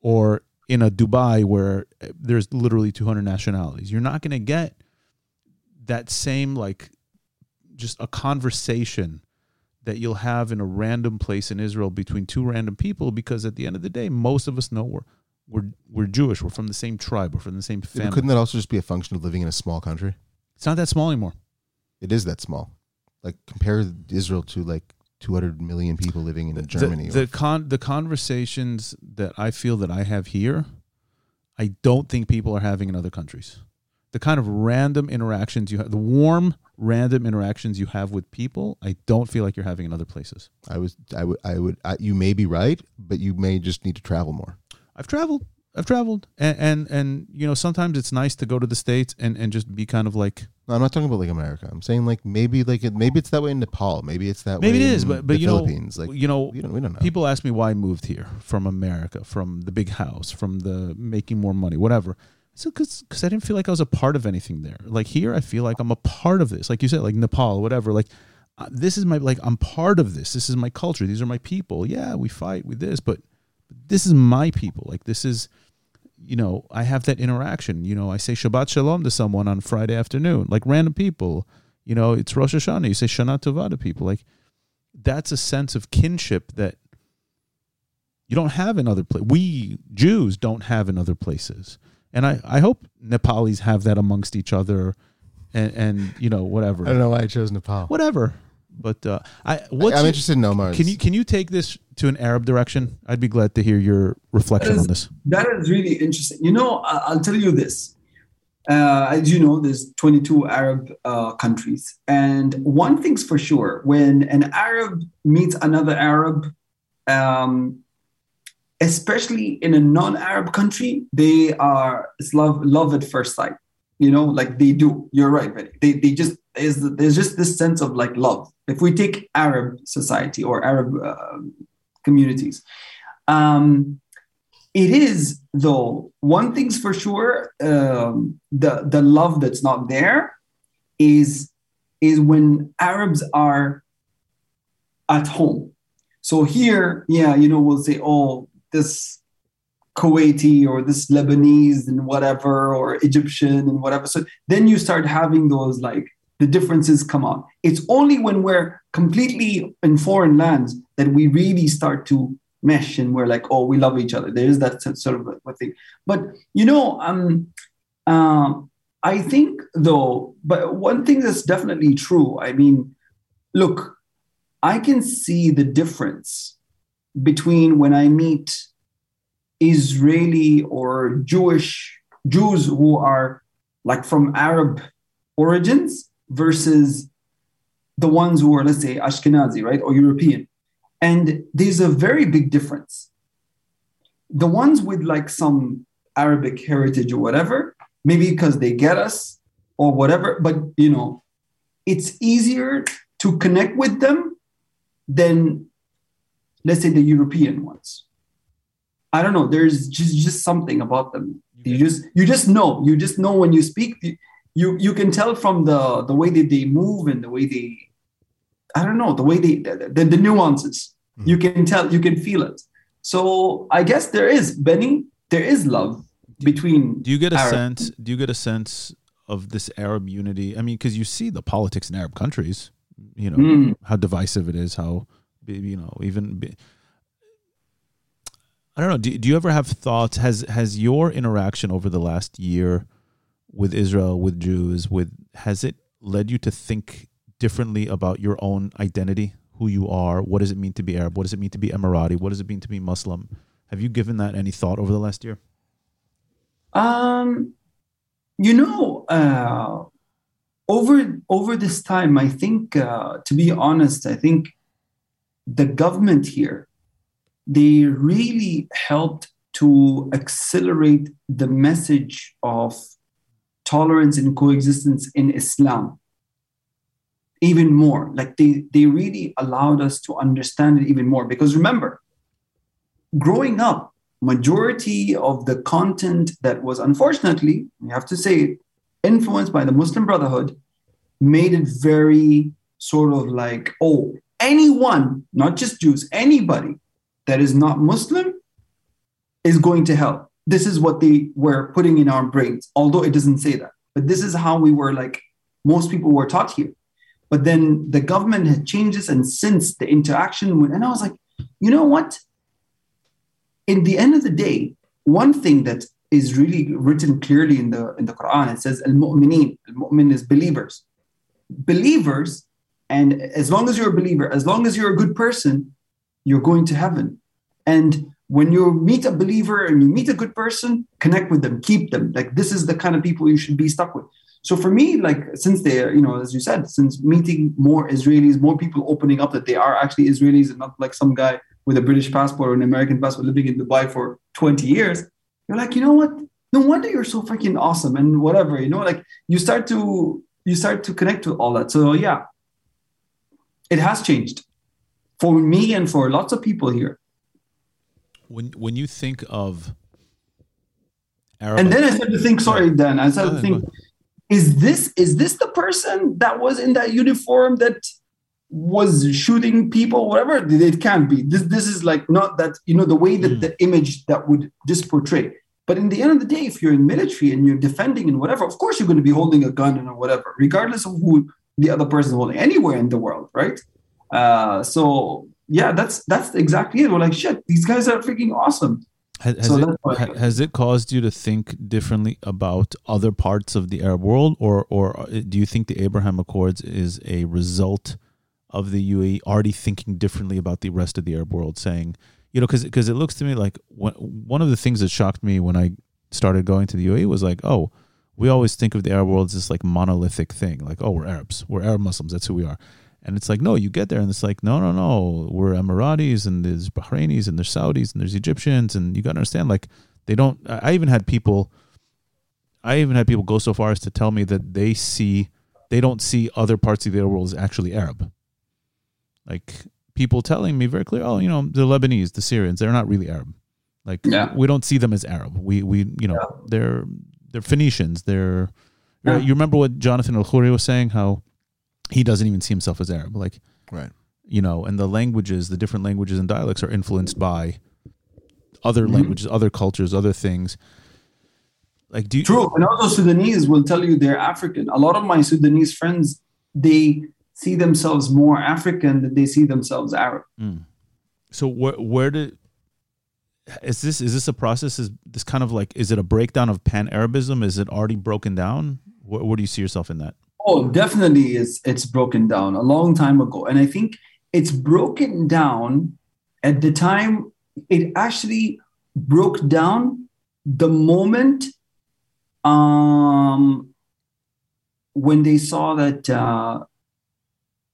or in a Dubai where eh, there's literally 200 nationalities. You're not going to get that same like just a conversation that you'll have in a random place in Israel between two random people because at the end of the day most of us know we're we're we're Jewish, we're from the same tribe, we're from the same family. Couldn't that also just be a function of living in a small country? It's not that small anymore. It is that small. Like compare Israel to like 200 million people living in Germany. The, the con the conversations that I feel that I have here, I don't think people are having in other countries. The kind of random interactions you have, the warm random interactions you have with people, I don't feel like you're having in other places. I was, I would, I would, I, you may be right, but you may just need to travel more. I've traveled. I've traveled, and, and and you know sometimes it's nice to go to the states and and just be kind of like. No, I'm not talking about like America. I'm saying like maybe like it, maybe it's that way in Nepal. Maybe it's that maybe way. it is, but but you Philippines. know, like you know, we don't, we don't know. People ask me why I moved here from America, from the big house, from the making more money, whatever. So because because I didn't feel like I was a part of anything there. Like here, I feel like I'm a part of this. Like you said, like Nepal, whatever. Like uh, this is my like I'm part of this. This is my culture. These are my people. Yeah, we fight with this, but this is my people. Like this is you know, I have that interaction. You know, I say Shabbat Shalom to someone on Friday afternoon, like random people. You know, it's Rosh Hashanah. You say Shana Tova to people. Like that's a sense of kinship that you don't have in other places. We Jews don't have in other places. And I, I hope Nepalis have that amongst each other and, and you know, whatever. I don't know why I chose Nepal. Whatever. But uh, I, what's I'm your, interested in Omar's. Can you can you take this to an Arab direction? I'd be glad to hear your reflection is, on this. That is really interesting. You know, I'll tell you this. Uh, as you know, there's 22 Arab uh, countries, and one thing's for sure: when an Arab meets another Arab, um, especially in a non-Arab country, they are it's love love at first sight. You know, like they do. You're right, Benny. They they just there's there's just this sense of like love. If we take Arab society or Arab uh, communities, um, it is though one thing's for sure. Um, the the love that's not there is is when Arabs are at home. So here, yeah, you know, we'll say, oh, this Kuwaiti or this Lebanese and whatever, or Egyptian and whatever. So then you start having those like the differences come out. It's only when we're completely in foreign lands that we really start to mesh and we're like, oh, we love each other. There is that sort of a thing. But you know, um, uh, I think though, but one thing that's definitely true. I mean, look, I can see the difference between when I meet Israeli or Jewish Jews who are like from Arab origins versus the ones who are, let's say, Ashkenazi, right, or European. And there's a very big difference. The ones with like some Arabic heritage or whatever, maybe because they get us or whatever, but you know, it's easier to connect with them than, let's say, the European ones I don't know. There's just just something about them. You just you just know. You just know when you speak. You you can tell from the the way that they move and the way they. I don't know the way they the, the, the nuances. Mm-hmm. You can tell. You can feel it. So I guess there is Benny. There is love between. Do you get a Arab. sense? Do you get a sense of this Arab unity? I mean, because you see the politics in Arab countries. You know mm. how divisive it is. How you know even I don't know. Do, do you ever have thoughts? Has has your interaction over the last year with Israel, with Jews, with has it led you to think differently about your own identity, who you are? What does it mean to be Arab? What does it mean to be Emirati? What does it mean to be Muslim? Have you given that any thought over the last year? Um, you know, uh, over over this time, I think, uh, to be honest, I think the government here they really helped to accelerate the message of tolerance and coexistence in Islam even more. Like they, they really allowed us to understand it even more. Because remember, growing up, majority of the content that was unfortunately, you have to say, influenced by the Muslim Brotherhood, made it very sort of like, oh, anyone, not just Jews, anybody that is not Muslim is going to hell. This is what they were putting in our brains, although it doesn't say that. But this is how we were like, most people were taught here. But then the government had changes, and since the interaction, and I was like, you know what? In the end of the day, one thing that is really written clearly in the in the Quran, it says al-mu'minin. Al-mu'min is believers. Believers, and as long as you're a believer, as long as you're a good person, you're going to heaven. And when you meet a believer and you meet a good person, connect with them, keep them. Like this is the kind of people you should be stuck with. So for me, like since they're, you know, as you said, since meeting more Israelis, more people opening up that they are actually Israelis and not like some guy with a British passport or an American passport living in Dubai for 20 years, you're like, you know what? No wonder you're so freaking awesome and whatever, you know, like you start to you start to connect with all that. So yeah, it has changed for me and for lots of people here. When when you think of Arab and then I started to think, sorry, Dan, I started to think, is this is this the person that was in that uniform that was shooting people, whatever? It can't be. This this is like not that, you know, the way that mm. the image that would just portray. But in the end of the day, if you're in military and you're defending and whatever, of course you're going to be holding a gun and or whatever, regardless of who the other person is holding, anywhere in the world, right? Uh, so yeah, that's that's exactly it. We're like, shit, these guys are freaking awesome. Has, has, so it, has it caused you to think differently about other parts of the Arab world, or or uh, do you think the Abraham Accords is a result of the UAE already thinking differently about the rest of the Arab world, saying, you know, because because it looks to me like one one of the things that shocked me when I started going to the UAE was like, oh, we always think of the Arab world as this like monolithic thing, like oh, we're Arabs, we're Arab Muslims, that's who we are. And it's like, no, you get there and it's like, no, no, no, we're Emiratis and there's Bahrainis and there's Saudis and there's Egyptians. And you got to understand, like, they don't, I even had people, I even had people go so far as to tell me that they see, they don't see other parts of the world as actually Arab. Like, people telling me very clear, oh, you know, the Lebanese, the Syrians, they're not really Arab. Like, yeah. we don't see them as Arab. We, we, you know, yeah. they're, they're Phoenicians. They're, yeah. you remember what Jonathan Elkhoury was saying? How, he doesn't even see himself as Arab. Like, right. You know, and the languages, the different languages and dialects are influenced by other mm-hmm. languages, other cultures, other things. Like, do you, true? And also, Sudanese will tell you they're African. A lot of my Sudanese friends, they see themselves more African than they see themselves Arab. Mm. So where where did is this is this a process? Is this kind of like is it a breakdown of Pan Arabism? Is it already broken down? Where, where do you see yourself in that? Oh, definitely it's it's broken down a long time ago. And I think it's broken down at the time it actually broke down the moment um, when they saw that uh,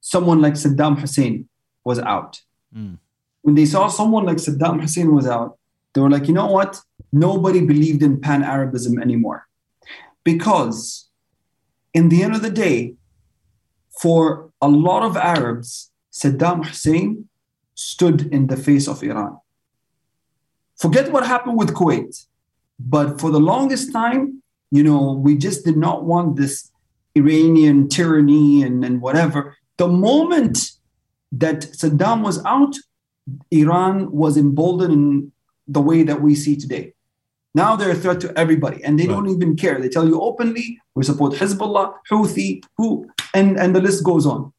someone like Saddam Hussein was out. Mm. When they saw someone like Saddam Hussein was out, they were like, you know what? Nobody believed in Pan Arabism anymore. Because in the end of the day, for a lot of Arabs, Saddam Hussein stood in the face of Iran. Forget what happened with Kuwait. But for the longest time, you know, we just did not want this Iranian tyranny and, and whatever. The moment that Saddam was out, Iran was emboldened in the way that we see today. Now they're a threat to everybody, and they right. don't even care. They tell you openly, we support Hezbollah, Houthi, who, and, and the list goes on.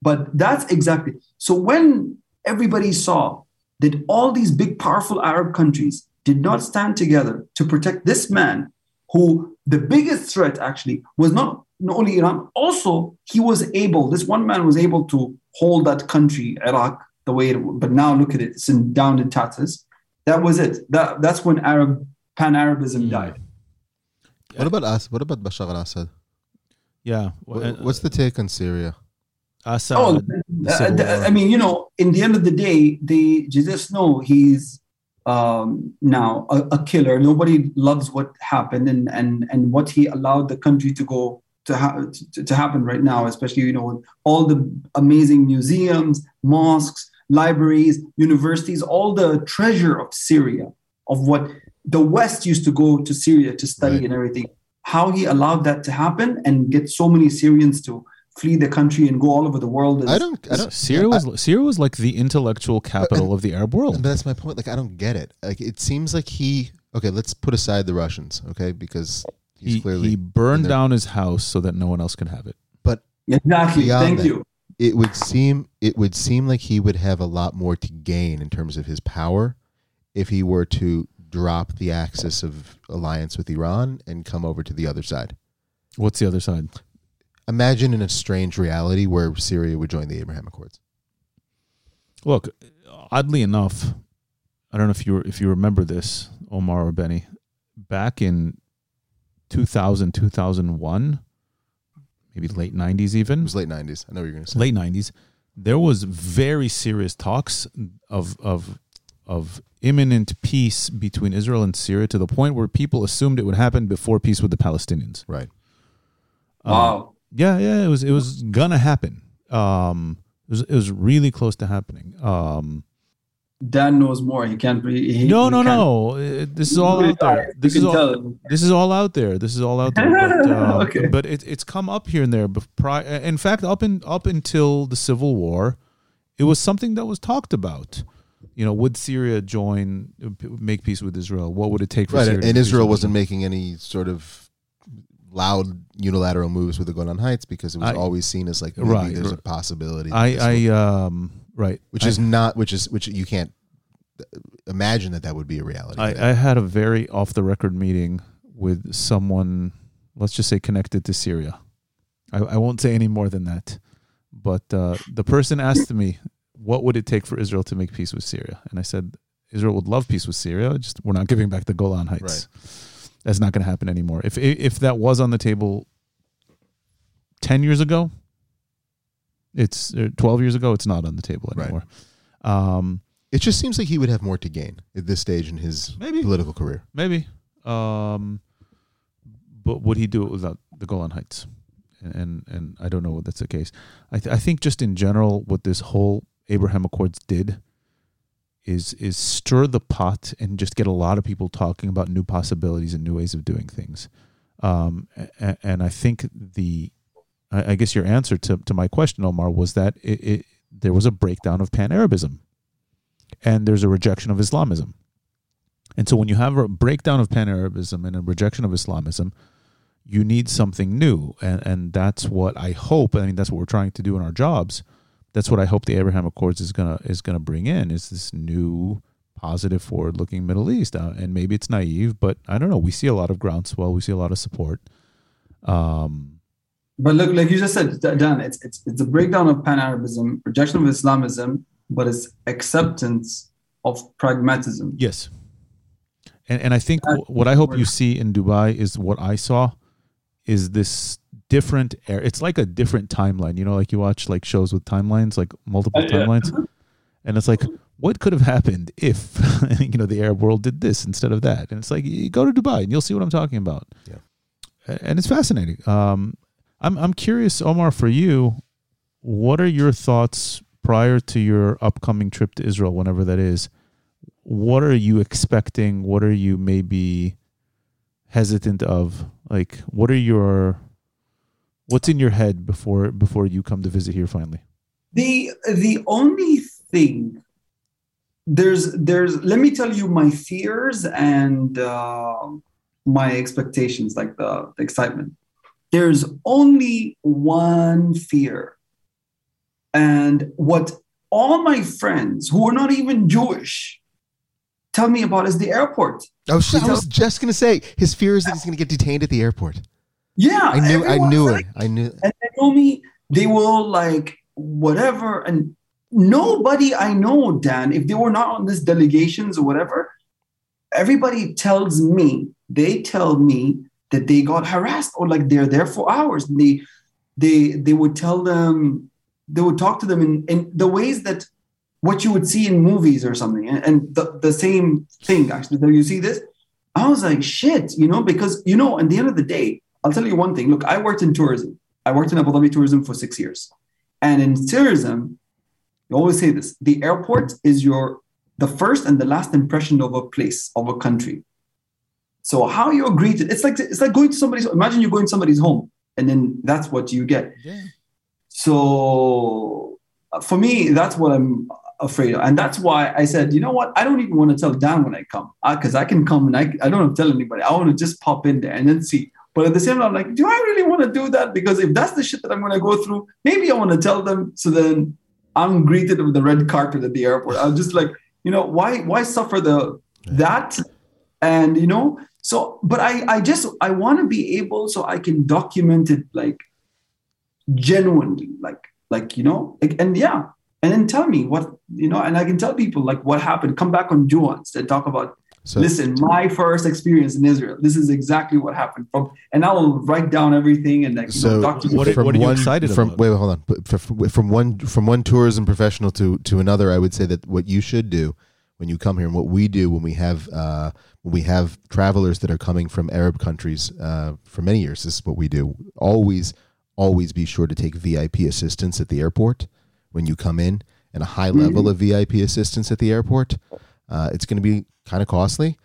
But that's exactly so. When everybody saw that all these big, powerful Arab countries did not stand together to protect this man, who the biggest threat actually was not, not only Iran, also he was able, this one man was able to hold that country, Iraq, the way it, but now look at it, it's in, down in tatters. That was it. That, that's when Arab Pan Arabism mm. died. What about us? What about Bashar al Assad? Yeah. What, what's the take on Syria? Assad. Oh, uh, I mean, you know, in the end of the day, they just know he's um, now a, a, killer. Nobody loves what happened and and and what he allowed the country to go to, ha- to, to happen right now, especially you know all the amazing museums, mosques, libraries, universities, all the treasure of Syria of what the West used to go to Syria to study Right. and everything. How he allowed that to happen and get so many Syrians to flee the country and go all over the world. Is, I don't. I don't. Syria was Syria was like the intellectual capital of the Arab world. But that's my point. Like, I don't get it. Like, it seems like he. Okay, let's put aside the Russians. Okay, because he's He, clearly. he burned in down his house so that no one else could have it. but exactly. Thank that. you. it would seem it would seem like he would have a lot more to gain in terms of his power if he were to drop the axis of alliance with Iran and come over to the other side. What's the other side? Imagine in a strange reality where Syria would join the Abraham Accords. Look, oddly enough, I don't know if you if you remember this, Omar or Benny, back in 2000, 2001, maybe late 90s It even, was late nineties. I know what you're going to say. late 90s, there was very serious talks of of of imminent peace between Israel and Syria to the point where people assumed it would happen before peace with the Palestinians. Right. Um, Wow. yeah, yeah, it was it was gonna happen. Um, it was it was really close to happening. Um, Dan knows more. He can't. He, he- no, he no, can't- no. Uh, This is all out there. This is all. tell. This is all out there. This is all out there. But, uh, Okay. but it, it's come up here and there. But in fact, up in up until the civil war, it was something that was talked about. You know, would Syria join, make peace with Israel? What would it take for Right. Syria? And, to and make peace Israel wasn't making any sort of loud unilateral moves with the Golan Heights because it was I- always seen as like maybe Right, there's a possibility. I, I, um, right. which I- is not which is which you can't imagine that that would be a reality. I, I had a very off the record meeting with someone, let's just say connected to Syria. I, I won't say any more than that. But uh, the person asked me, what would it take for Israel to make peace with Syria? And I said, Israel would love peace with Syria. Just we're not giving back the Golan Heights. That's not going to happen anymore. If if that was on the table ten years ago, it's uh, twelve years ago. It's not on the table Right. anymore. Um, it just seems like he would have more to gain at this stage in his Maybe. political career. Maybe. Um, but would he do it without the Golan Heights? And and I don't know if that's the case. I th- I think just in general, what this whole Abraham Accords did is is stir the pot and just get a lot of people talking about new possibilities and new ways of doing things. Um, and, and I think the I, I guess your answer to, to my question, Omar, was that it, it there was a breakdown of Pan Arabism, and there's a rejection of Islamism. And so when you have a breakdown of Pan Arabism and a rejection of Islamism, you need something new. And and that's what I hope, I mean that's what we're trying to do in our jobs. That's what I hope the Abraham Accords is gonna is gonna bring in is this new positive forward looking Middle East. Uh, and maybe it's naive, but I don't know. We see a lot of groundswell, we see a lot of support. Um But look, like you just said, Dan, it's it's it's a breakdown of Pan Arabism, rejection of Islamism, but it's acceptance of pragmatism. Yes. And and I think wh- what I hope you see in Dubai is what I saw is this different air. It's like a different timeline. You know, like you watch like shows with timelines, like multiple Uh, yeah. timelines. And it's like what could have happened if you know the Arab world did this instead of that? And it's like you go to Dubai and you'll see what I'm talking about. Yeah. And it's fascinating. Um I'm I'm curious Omar for you, what are your thoughts prior to your upcoming trip to Israel whenever that is? what are you expecting? What are you maybe hesitant of? Like, what are your what's in your head before before you come to visit here finally? The the only thing there's there's let me tell you my fears and uh, my expectations, like the, the excitement. There's only one fear, and what all my friends who are not even Jewish tell me about is the airport. Oh, shit, I was just gonna say his fear is that he's gonna get detained at the airport. Yeah, I knew, I knew like, it. I knew. and they told me they will like whatever. And nobody i know dan if they were not on this delegations or whatever everybody tells me they tell me that they got harassed or like they're there for hours. And they they they would tell them they would talk to them in, in the ways that what you would see in movies or something. And, and the, the same thing actually. So you see this? I was like shit you know because you know at the end of the day i'll tell you one thing look i worked in tourism I worked in Abu Dhabi tourism for six years. And in tourism, you always say this the airport is your the first and the last impression of a place, of a country. So how you're greeted, it's like it's like going to somebody's imagine you're going to somebody's home and then that's what you get. Yeah. So uh, for me, that's what I'm afraid of. And that's why I said, you know what? I don't even want to tell Dan when I come because uh, I can come and I, I don't want to tell anybody. I want to just pop in there and then see. But at the same time, I'm like, do I really want to do that? Because if that's the shit that I'm going to go through, maybe I want to tell them. So then I'm greeted with the red carpet at the airport. I'm just like, you know, why why suffer the that? And you know, so but I I just I want to be able so I can document it like genuinely, like like you know, like, and yeah, and then tell me what you know, and I can tell people like what happened. Come back on Juans and talk about. So, Listen, my first experience in Israel. This is exactly what happened. From and I will write down everything and like so. Know, what, from what are you one, excited from, about? Wait, wait, hold on. From one from one tourism professional to to another, I would say that what you should do when you come here and what we do when we have uh, when we have travelers that are coming from Arab countries uh, for many years. This is what we do. Always, always be sure to take VIP assistance at the airport when you come in and a high level of VIP assistance at the airport. Uh, it's going to be kind of costly,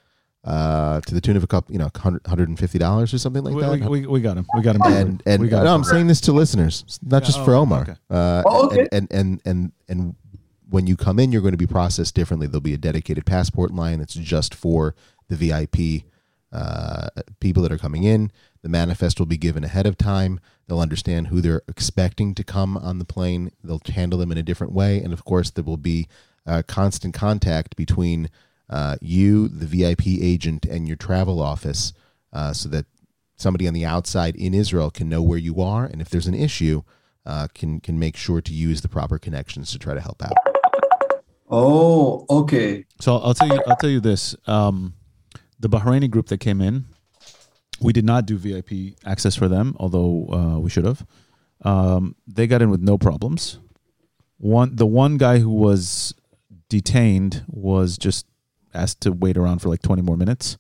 uh, to the tune of a couple, you know, hundred and fifty dollars or something like we, that. we, we, we got him. We got him. and and we got no, him. I'm saying this to listeners, not just Yeah, for oh, Omar. okay. Uh, Oh, okay. and, and and and and when you come in, you're going to be processed differently. There'll be a dedicated passport line that's just for the VIP uh, people that are coming in. The manifest will be given ahead of time. They'll understand who they're expecting to come on the plane. They'll handle them in a different way, and of course, there will be uh, constant contact between uh, you, the VIP agent, and your travel office, uh, so that somebody on the outside in Israel can know where you are, and if there's an issue, uh, can can make sure to use the proper connections to try to help out. Oh, okay. So I'll tell you. I'll tell you this. Um, the Bahraini group that came in, we did not do VIP access for them, although uh, we should have. Um, they got in with no problems. One, the one guy who was detained was just asked to wait around for like twenty more minutes,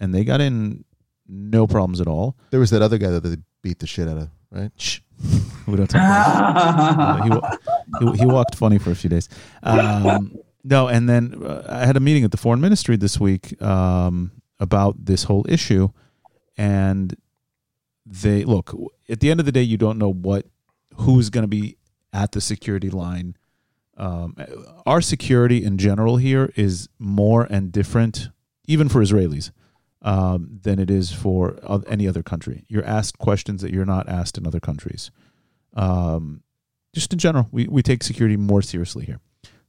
and they got in no problems at all. There was that other guy that they beat the shit out of, right? Shh. We don't talk about he, wa- he, he walked funny for a few days. Um, no, and then uh, I had a meeting at the foreign ministry this week um, about this whole issue, and they look at the end of the day, you don't know what who's going to be at the security line. Um, our security in general here is more and different, even for Israelis, um, than it is for any other country. You're asked questions that you're not asked in other countries. Um, just in general, we, we take security more seriously here.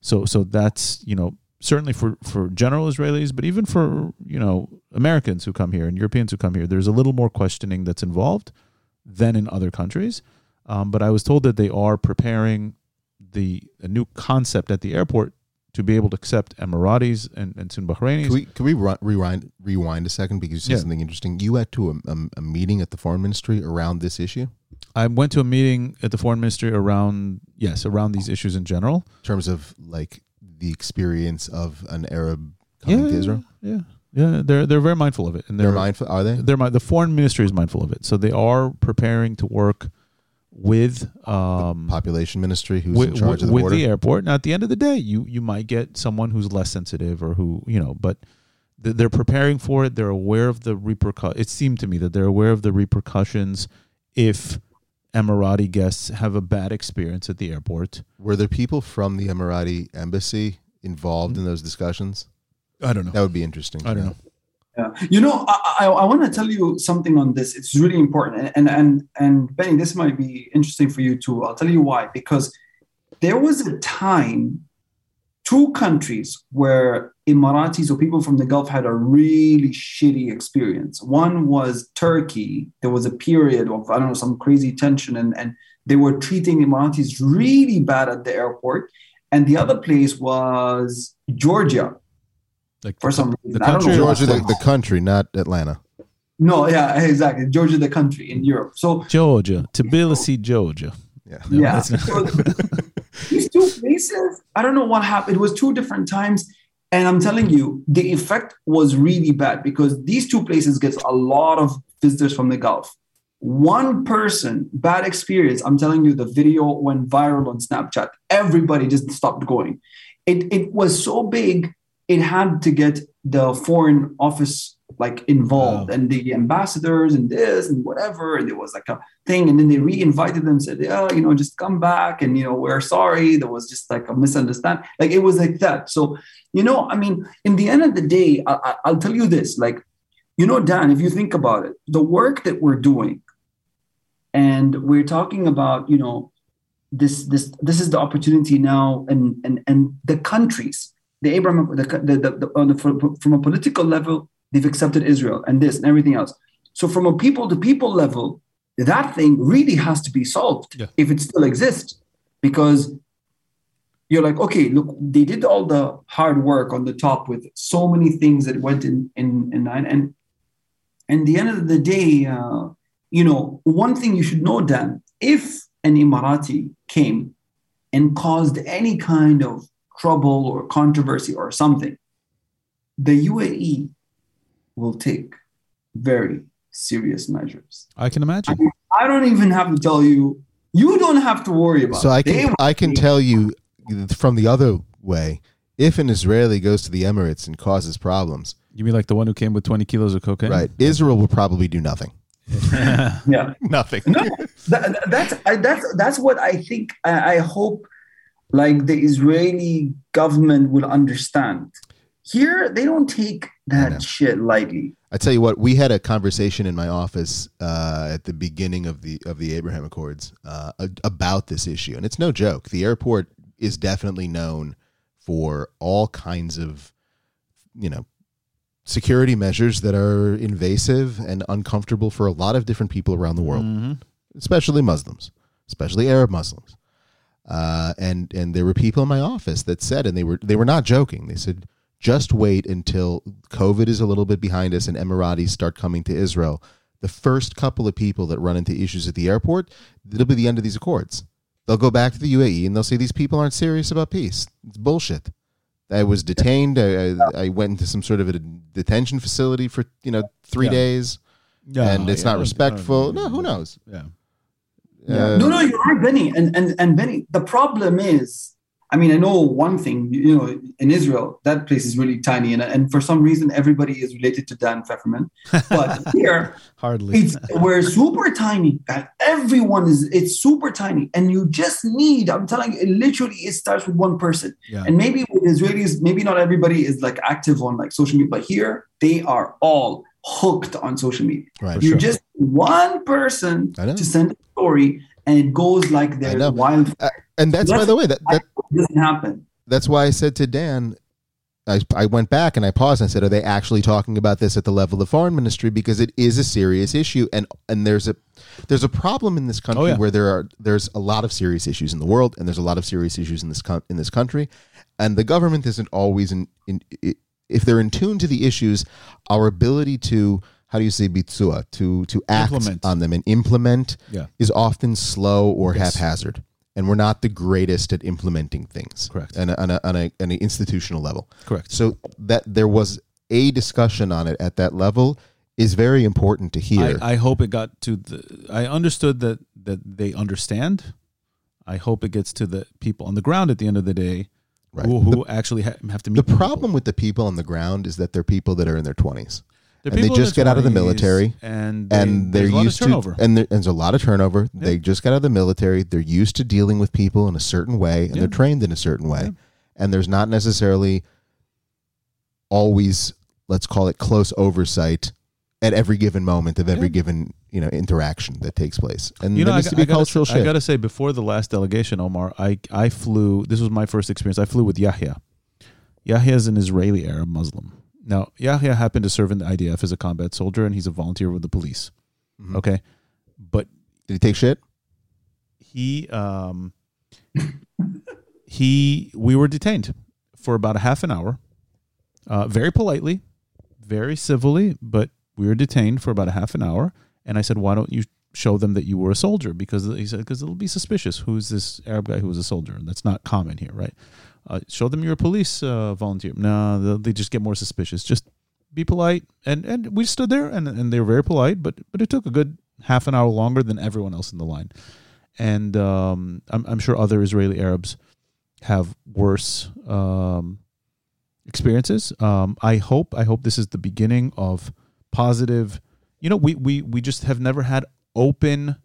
So so that's you know certainly for for general Israelis, but even for you know Americans who come here and Europeans who come here, there's a little more questioning that's involved than in other countries. Um, but I was told that they are preparing the a new concept at the airport to be able to accept Emiratis and, and soon Bahrainis. Can we can we rewind rewind a second because you said Yeah. something interesting? You went to a, a, a meeting at the foreign ministry around this issue I went to a meeting at the foreign ministry around yes around these issues in general. in terms of like the experience of an Arab coming to Israel. Yeah, yeah, they're they're very mindful of it, and They're they're, mindful, are they? they're the foreign ministry is mindful of it, so they are preparing to work with um Population ministry, who's with, in charge of the with border. the airport. Now, at the end of the day, you you might get someone who's less sensitive or who you know, but th- they're preparing for it. They're aware of the repercussions. It seemed to me that they're aware of the repercussions if Emirati guests have a bad experience at the airport. Were there people from the Emirati embassy involved in those discussions? I don't know. That would be interesting. I don't know. Yeah. You know, I, I, I want to tell you something on this. It's really important. And, and, and Benny, this might be interesting for you too. I'll tell you why. Because there was a time, two countries where Emiratis or people from the Gulf had a really shitty experience. One was Turkey. There was a period of, I don't know, some crazy tension, and, and they were treating Emiratis really bad at the airport. And the other place was Georgia Like for the, some the reason. I don't country know or why. Georgia, the, the country, not Atlanta. No, yeah, exactly. Georgia, the country in Europe. So Georgia, Tbilisi, Georgia. Yeah. No, yeah, that's not- So these two places, I don't know what happened. It was two different times, and I'm telling you, the effect was really bad because these two places gets a lot of visitors from the Gulf. One person, bad experience. I'm telling you, the video went viral on Snapchat. Everybody just stopped going. it, it was so big, it had to get the foreign office like involved Wow. and the ambassadors and this and whatever. And there was like a thing. And then they re-invited them, said, yeah, you know, just come back. And, you know, we're sorry. There was just like a misunderstanding. Like it was like that. So, you know, I mean, in the end of the day, I, I, I'll tell you this, like, you know, Dan, if you think about it, the work that we're doing, and we're talking about, you know, this this this is the opportunity now, and and and the countries, the Abraham, the the, the, the, on the from, from a political level, they've accepted Israel and this and everything else. So from a people to people level, that thing really has to be solved Yeah. if it still exists, because you're like, okay, look, they did all the hard work on the top with so many things that went in in in nine, and and the end of the day, uh, you know, one thing you should know, Dan, if an Emirati came and caused any kind of trouble or controversy or something, the UAE will take very serious measures. I can imagine. I don't even have to tell you. You don't have to worry about. So it. I can I can tell you from the other way. If an Israeli goes to the Emirates and causes problems, You mean like the one who came with 20 kilos of cocaine? right? Israel will probably do nothing. Yeah. Nothing. No, that, that's I, that's that's what I think. I, I hope, like the Israeli government will understand. Here, they don't take that shit lightly. I tell you what, we had a conversation in my office uh, at the beginning of the of the Abraham Accords uh, about this issue, and it's no joke. The airport is definitely known for all kinds of, you know, security measures that are invasive and uncomfortable for a lot of different people around the world, Mhm. especially Muslims, especially Arab Muslims. Uh, and and there were people in my office that said, and they were they were not joking. They said, just wait until COVID is a little bit behind us and Emiratis start coming to Israel. The first couple of people that run into issues at the airport, it'll be the end of these accords. They'll go back to the UAE and they'll say these people aren't serious about peace. It's bullshit. I was detained. I, I, I went into some sort of a detention facility for you know three Yeah. days, Yeah, and it's yeah, not respectful. No, who knows? Yeah. Uh, no, no, you're right, Benny. And and and Benny, the problem is, I mean, I know one thing. You know, in Israel, that place is really tiny, and and for some reason, everybody is related to Dan Feferman. But here, Hardly. it's we're super tiny and everyone is it's super tiny and you just need i'm telling you it literally it starts with one person Yeah. and maybe with israelis maybe not everybody is like active on like social media but here they are all hooked on social media Right. you sure. just one person to send a story and it goes like I there's know. wild uh, And that's by the way that, that it doesn't happen that's why I said to Dan, I, I went back and I paused and I said, are they actually talking about this at the level of foreign ministry? Because it is a serious issue, and and there's a there's a problem in this country Oh, yeah. where there are there's a lot of serious issues in the world, and there's a lot of serious issues in this co- in this country, and the government isn't always in, in i if they're in tune to the issues, our ability to how do you say bitsua to to act Implement. on them and implement Yeah. is often slow or Yes. haphazard. And we're not the greatest at implementing things, Correct. on, a, on, a, on, a, on an institutional level. Correct. So that there was a discussion on it at that level is very important to hear. I, I hope it got to the. I understood that that they understand. I hope it gets to the people on the ground at the end of the day, Right. who, who actually ha- have to meet the people. problem with the people on the ground is that they're people that are in their 20s. They're and they just their get out of the military, and they, and they're there's a lot of used to turnover. and, there, and there's a lot of turnover. They just got out of the military. They're used to dealing with people in a certain way, and Yeah. they're trained in a certain way. Yeah. And there's not necessarily always, let's call it, close oversight at every given moment of every Yeah. given you know interaction that takes place. And you know, there I, needs to be I gotta, cultural I shift. gotta say, before the last delegation, Omar, I I flew. This was my first experience. I flew with Yahya. Yahya is an Israeli Arab Muslim. Now, Yahya happened to serve in the IDF as a combat soldier, and he's a volunteer with the police. Mhm. Okay, but Did he take shit? he um he we were detained for about a half an hour uh, very politely very civilly but we were detained for about a half an hour and i said why don't you show them that you were a soldier? Because he said because it'll be suspicious. Who's this arab guy who was a soldier? And that's not common here right? Uh, show them you're a police uh, volunteer. No they'll- just get more suspicious. Just be polite. And and we stood there and and they were very polite but but it took a good half an hour longer than everyone else in the line. And um, I'm, I'm sure other Israeli Arabs have worse um, experiences. Um, I hope I hope this is the beginning of positive. You know, we we we just have never had open,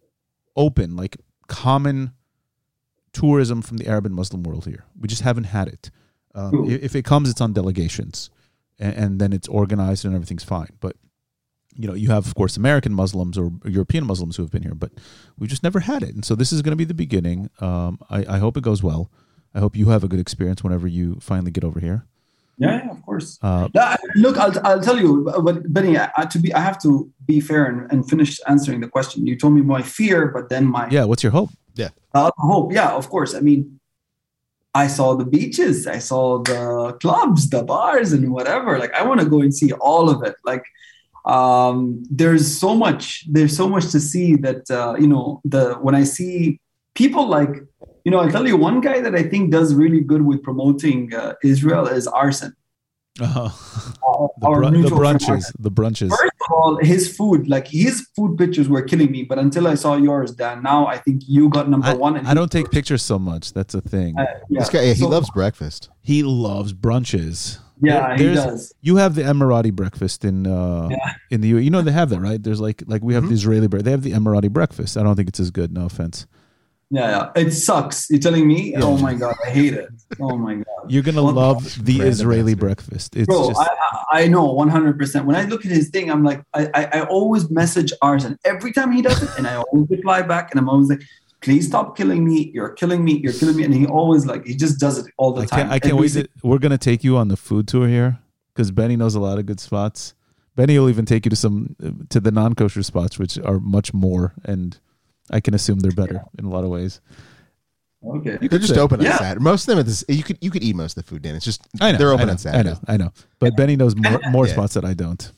open like common tourism from the Arab and Muslim world here. We just haven't had it. Um, if it comes, it's on delegations, and, and then it's organized and everything's fine. But you know, you have of course American Muslims or European Muslims who have been here, but we just never had it. And so this is going to be the beginning. Um, I, I hope it goes well. I hope you have a good experience whenever you finally get over here. Yeah, yeah, of course. Uh, No, look, I'll, I'll tell you, but Benny, I, I- to be, I have to be fair and, and finish answering the question. You told me my fear, but then my yeah, what's your hope? uh, hope. Yeah, of course. I mean, I saw the beaches, I saw the clubs, the bars, and whatever. Like, I want to go and see all of it. Like, um, there's so much. There's so much to see that uh, you know. The when I see people like, you know, I'll tell you one guy that I think does really good with promoting uh, Israel is Arsen. Uh, Our- the, our br- the mutual brunches, Arsen. the brunches. First of all, his food, like his food pictures were killing me. But until I saw yours, Dan, now I think you got number I, one. And I don't take pictures so much. That's a thing. Uh, yeah. This guy, yeah, he So- loves breakfast. He loves brunches. Yeah, There- he does. You have the Emirati breakfast in uh, Yeah. in the U. You know they have that, right? There's like like we have Mhm. the Israeli bread. They have the Emirati breakfast. I don't think it's as good. No offense. Yeah, yeah. It sucks. You're telling me? Yeah. Oh my god, I hate it. Oh my god. You're gonna Well, love the Israeli breakfast. It's Bro, just I, I I know 100. percent When I look at his thing, I'm like, I, I I always message Arsen every time he does it, and I always reply back, and I'm always like, please stop killing me. You're killing me. You're killing me. And he always like he just does it all the I time. can't I can't wait. single- To, we're gonna take you on the food tour here because Benny knows a lot of good spots. Benny will even take you to some to the non kosher spots, which are much more, and I can assume they're better in a lot of Waze. Okay. You They're could just open on Yeah. Saturday. Most of them, at this, you could you could eat most of the food, Dan. It's just I know they're I open know, on Saturday. I know, I know. But Benny knows more, more Yeah. spots that I don't.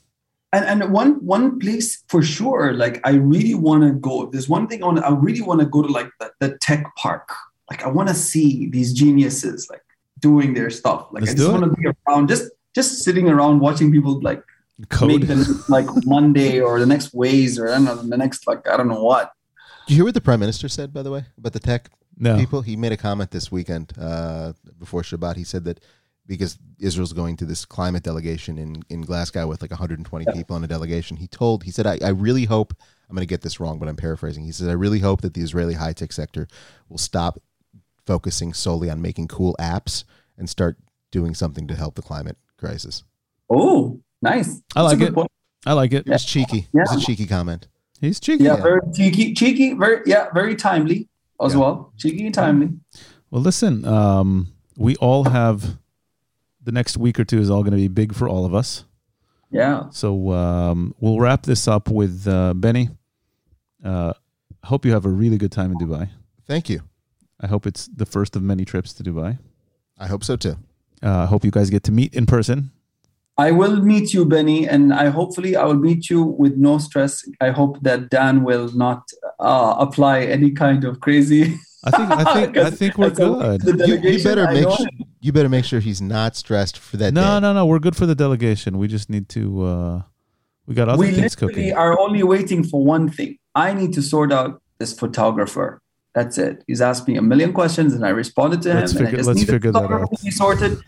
And, and one one place for sure, like I really want to go. There's one thing I want, I really want to go to like the, the tech park. Like I want to see these geniuses like doing their stuff. Like Let's I just want to be around, just just sitting around watching people like make Code. the like Monday or the next ways or I don't know the next like I don't know what. Did you hear what the prime minister said, by the way, about the tech No. people? He made a comment this weekend uh, before Shabbat. He said that because Israel's going to this climate delegation in, in Glasgow with like 120 people in a delegation, he told, he said, I, I really hope, I'm going to get this wrong, but I'm paraphrasing. He said, I really hope that the Israeli high tech sector will stop focusing solely on making cool apps and start doing something to help the climate crisis. Oh, nice. I like That's a it. point. I like it. It was cheeky. It was a cheeky comment. He's cheeky. Yeah, Yeah. very cheeky, cheeky, very yeah, very timely as Yeah. well. Cheeky and timely. Well, listen, um, we all have the next week or two is all going to be big for all of us. Yeah. So um, we'll wrap this up with uh, Benny. Uh, I hope you have a really good time in Dubai. Thank you. I hope it's the first of many trips to Dubai. I hope so too. Uh, I hope you guys get to meet in person. I will meet you, Benny, and I hopefully I will meet you with no stress. I hope that Dan will not uh, apply any kind of crazy. I think I think I think we're good. You, you better make sure, you better make sure he's not stressed for that No, day. no, no. We're good for the delegation. We just need to. Uh, we got other we things literally cooking. are only waiting for one thing. I need to sort out this photographer. That's it. He's asked me a million questions, and I responded to Let's him. and I figure- just let's figure that out. to sorted.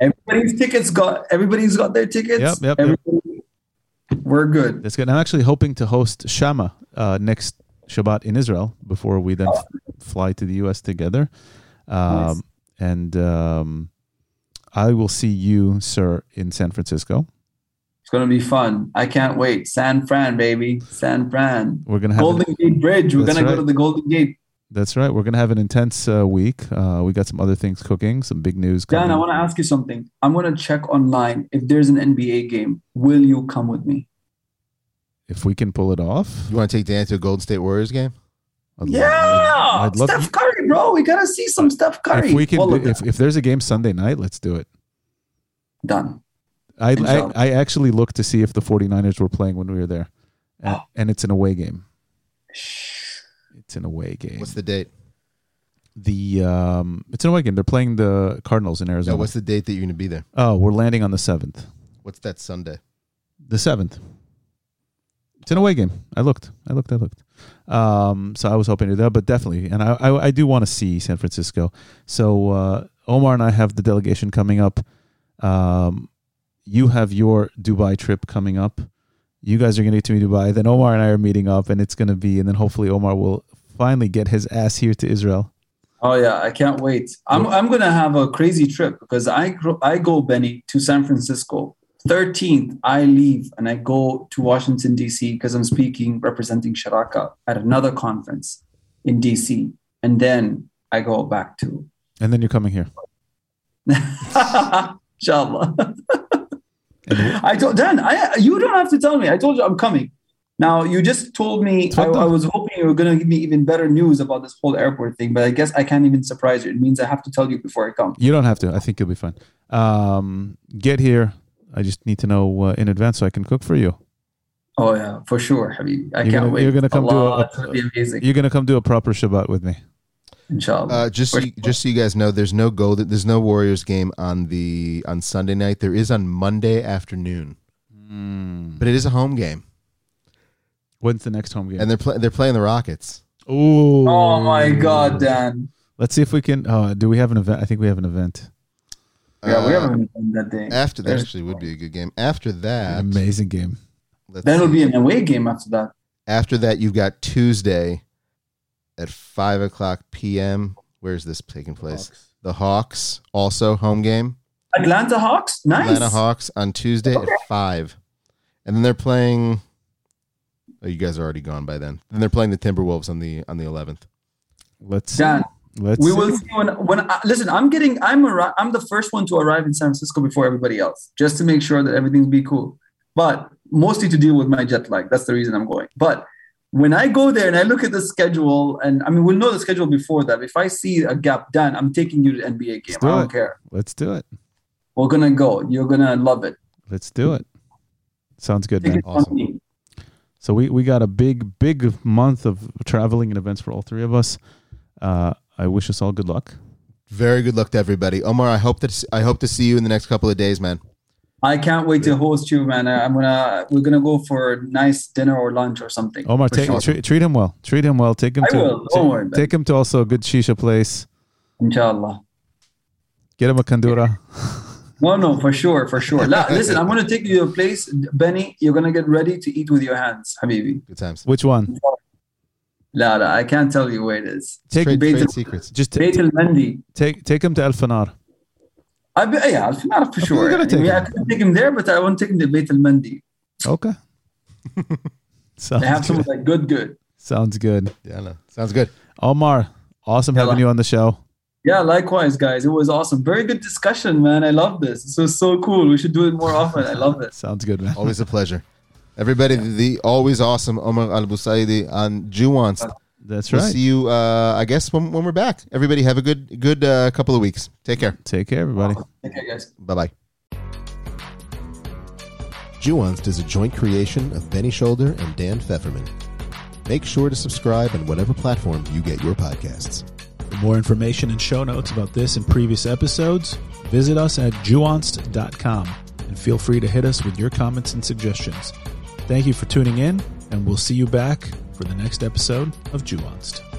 everybody's tickets got. Everybody's got their tickets. Yep, yep, yep. We're good. That's good. I'm actually hoping to host Shama uh, next Shabbat in Israel before we then f- fly to the U.S. together. Um, Nice. And um, I will see you, sir, in San Francisco. It's gonna be fun. I can't wait. San Fran, baby. San Fran. We're gonna have. an- Golden Gate Bridge. We're gonna right. go to the Golden Gate. That's right. We're gonna have an intense uh, week. Uh, we got some other things cooking. Some big news coming. Dan, I want to ask you something. I'm gonna check online if there's an NBA game. Will you come with me? if we can pull it off. You want to take Dan to a Golden State Warriors game? I'd Yeah, love- I'd love- Steph Curry, bro. We gotta see some Steph Curry. If we can, do, if, if there's a game Sunday night, let's do it. done. I, I I actually looked to see if the 49ers were playing when we were there, and, Oh. and it's an away game. It's an away game. What's the date? the um, it's an away game. They're playing the Cardinals in No, Arizona. what's the date that you're going to be there? oh, we're landing on the seventh. What's that Sunday? The seventh. It's an away game. I looked. I looked. I looked. Um, so I was hoping to do that, but definitely, and I I, I do want to see San Francisco. So uh, Omar and I have the delegation coming up. Um, you have your Dubai trip coming up. You guys are going to get to Dubai. Then Omar and I are meeting up, and it's going to be. And then hopefully Omar will finally get his ass here to Israel. Oh yeah, I can't wait. I'm I'm gonna have a crazy trip because I gro- I go Benny to San Francisco. 13th, I leave and I go to Washington D.C. because I'm speaking representing Sharaka at another conference in D.C. And then I go back to. And then you're coming here. Inshallah. I told Dan, I you don't have to tell me. I told you I'm coming. Now you just told me I, I, was hoping you were gonna give me even better news about this whole airport thing, but I guess I can't even surprise you. It means I have to tell you before I come. You don't have to. I think you'll be fine. Um, get here. I just need to know uh, in advance so I can cook for you. Oh yeah, for sure, Habib. I you're can't gonna, wait. You're gonna come Allah, do a, be amazing. You're gonna come do a proper Shabbat with me. Inshallah. Uh, just so you, just so you guys know, there's no go. There's no Warriors game on the on Sunday night. There is on Monday afternoon, mm. but it is a home game. When's the next home game? And they're pl- they're playing the Rockets. Ooh. Oh my God, Dan. Let's see if we can. Oh, do we have an event? I think we have an event. Yeah, we Uh, haven't done that day. After that, There's- actually, would be a good game. After that, Amazing game. let's Then it'll be an away game after that. After that, you've got Tuesday at five o'clock p.m. Where's this taking place? The Hawks also home game. Atlanta Hawks, nice. Atlanta Hawks on Tuesday at five, and then they're playing. Oh, you guys are already gone by then. Then they're playing the Timberwolves on the on the eleventh. Let's. Dan, Let's. we see. will see when when I, listen. I'm getting. I'm arri- I'm the first one to arrive in San Francisco before everybody else, just to make sure that everything's be cool. But mostly to deal with my jet lag. That's the reason I'm going. But when I go there and I look at the schedule, and I mean we'll know the schedule before that. If I see a gap, Dan, I'm taking you to the NBA game. do I don't it. care. Let's do it. We're gonna go. You're gonna love it. Let's do it. Sounds good, Take man. Awesome. Me. So we we got a big big month of traveling and events for all three of us. Uh, I wish us all good luck. Very good luck to everybody. Omar, I hope that I hope to see you in the next couple of days, man. I can't wait to host you, man. I'm gonna we're gonna go for a nice dinner or lunch or something. Omar, take, sure. treat, treat him well. Treat him well. Take him I to will. Don't worry, take him to also a good shisha place. Inshallah. Get him a kandura. No, no, for sure, for sure. La, listen, I'm gonna take you to a place, Benny. You're gonna get ready to eat with your hands, Habibi. Good times. Which one? La, la, I can't tell you where it is. Take Trade, Bait trade secrets. just t- Beit al Mandi. take take him to El Fanar. I be, yeah, I'll not for sure. we're gonna I, take mean, I him. could take him there, but I won't take him to Beit al Mandi. Okay. Sounds They have some good. like good, good. Sounds good. Yeah, no, sounds good. Omar, awesome having Yalla. you on the show. Yeah, likewise, guys. It was awesome. Very good discussion, man. I love this. This was so cool. We should do it more often. I love it. Sounds good, man. Always a pleasure. Everybody, the always awesome Omar Al Busaidi on Juwants. That's We'll right. see you, uh, I guess, when, when we're back. Everybody, have a good good uh, couple of weeks. Take care. Take care, everybody. Okay, guys. Bye bye. Juwants is a joint creation of Benny Shoulder and Dan Feferman. Make sure to subscribe on whatever platform you get your podcasts. For more information and show notes about this and previous episodes, visit us at juonst.com and feel free to hit us with your comments and suggestions. Thank you for tuning in, and we'll see you back for the next episode of Juonst.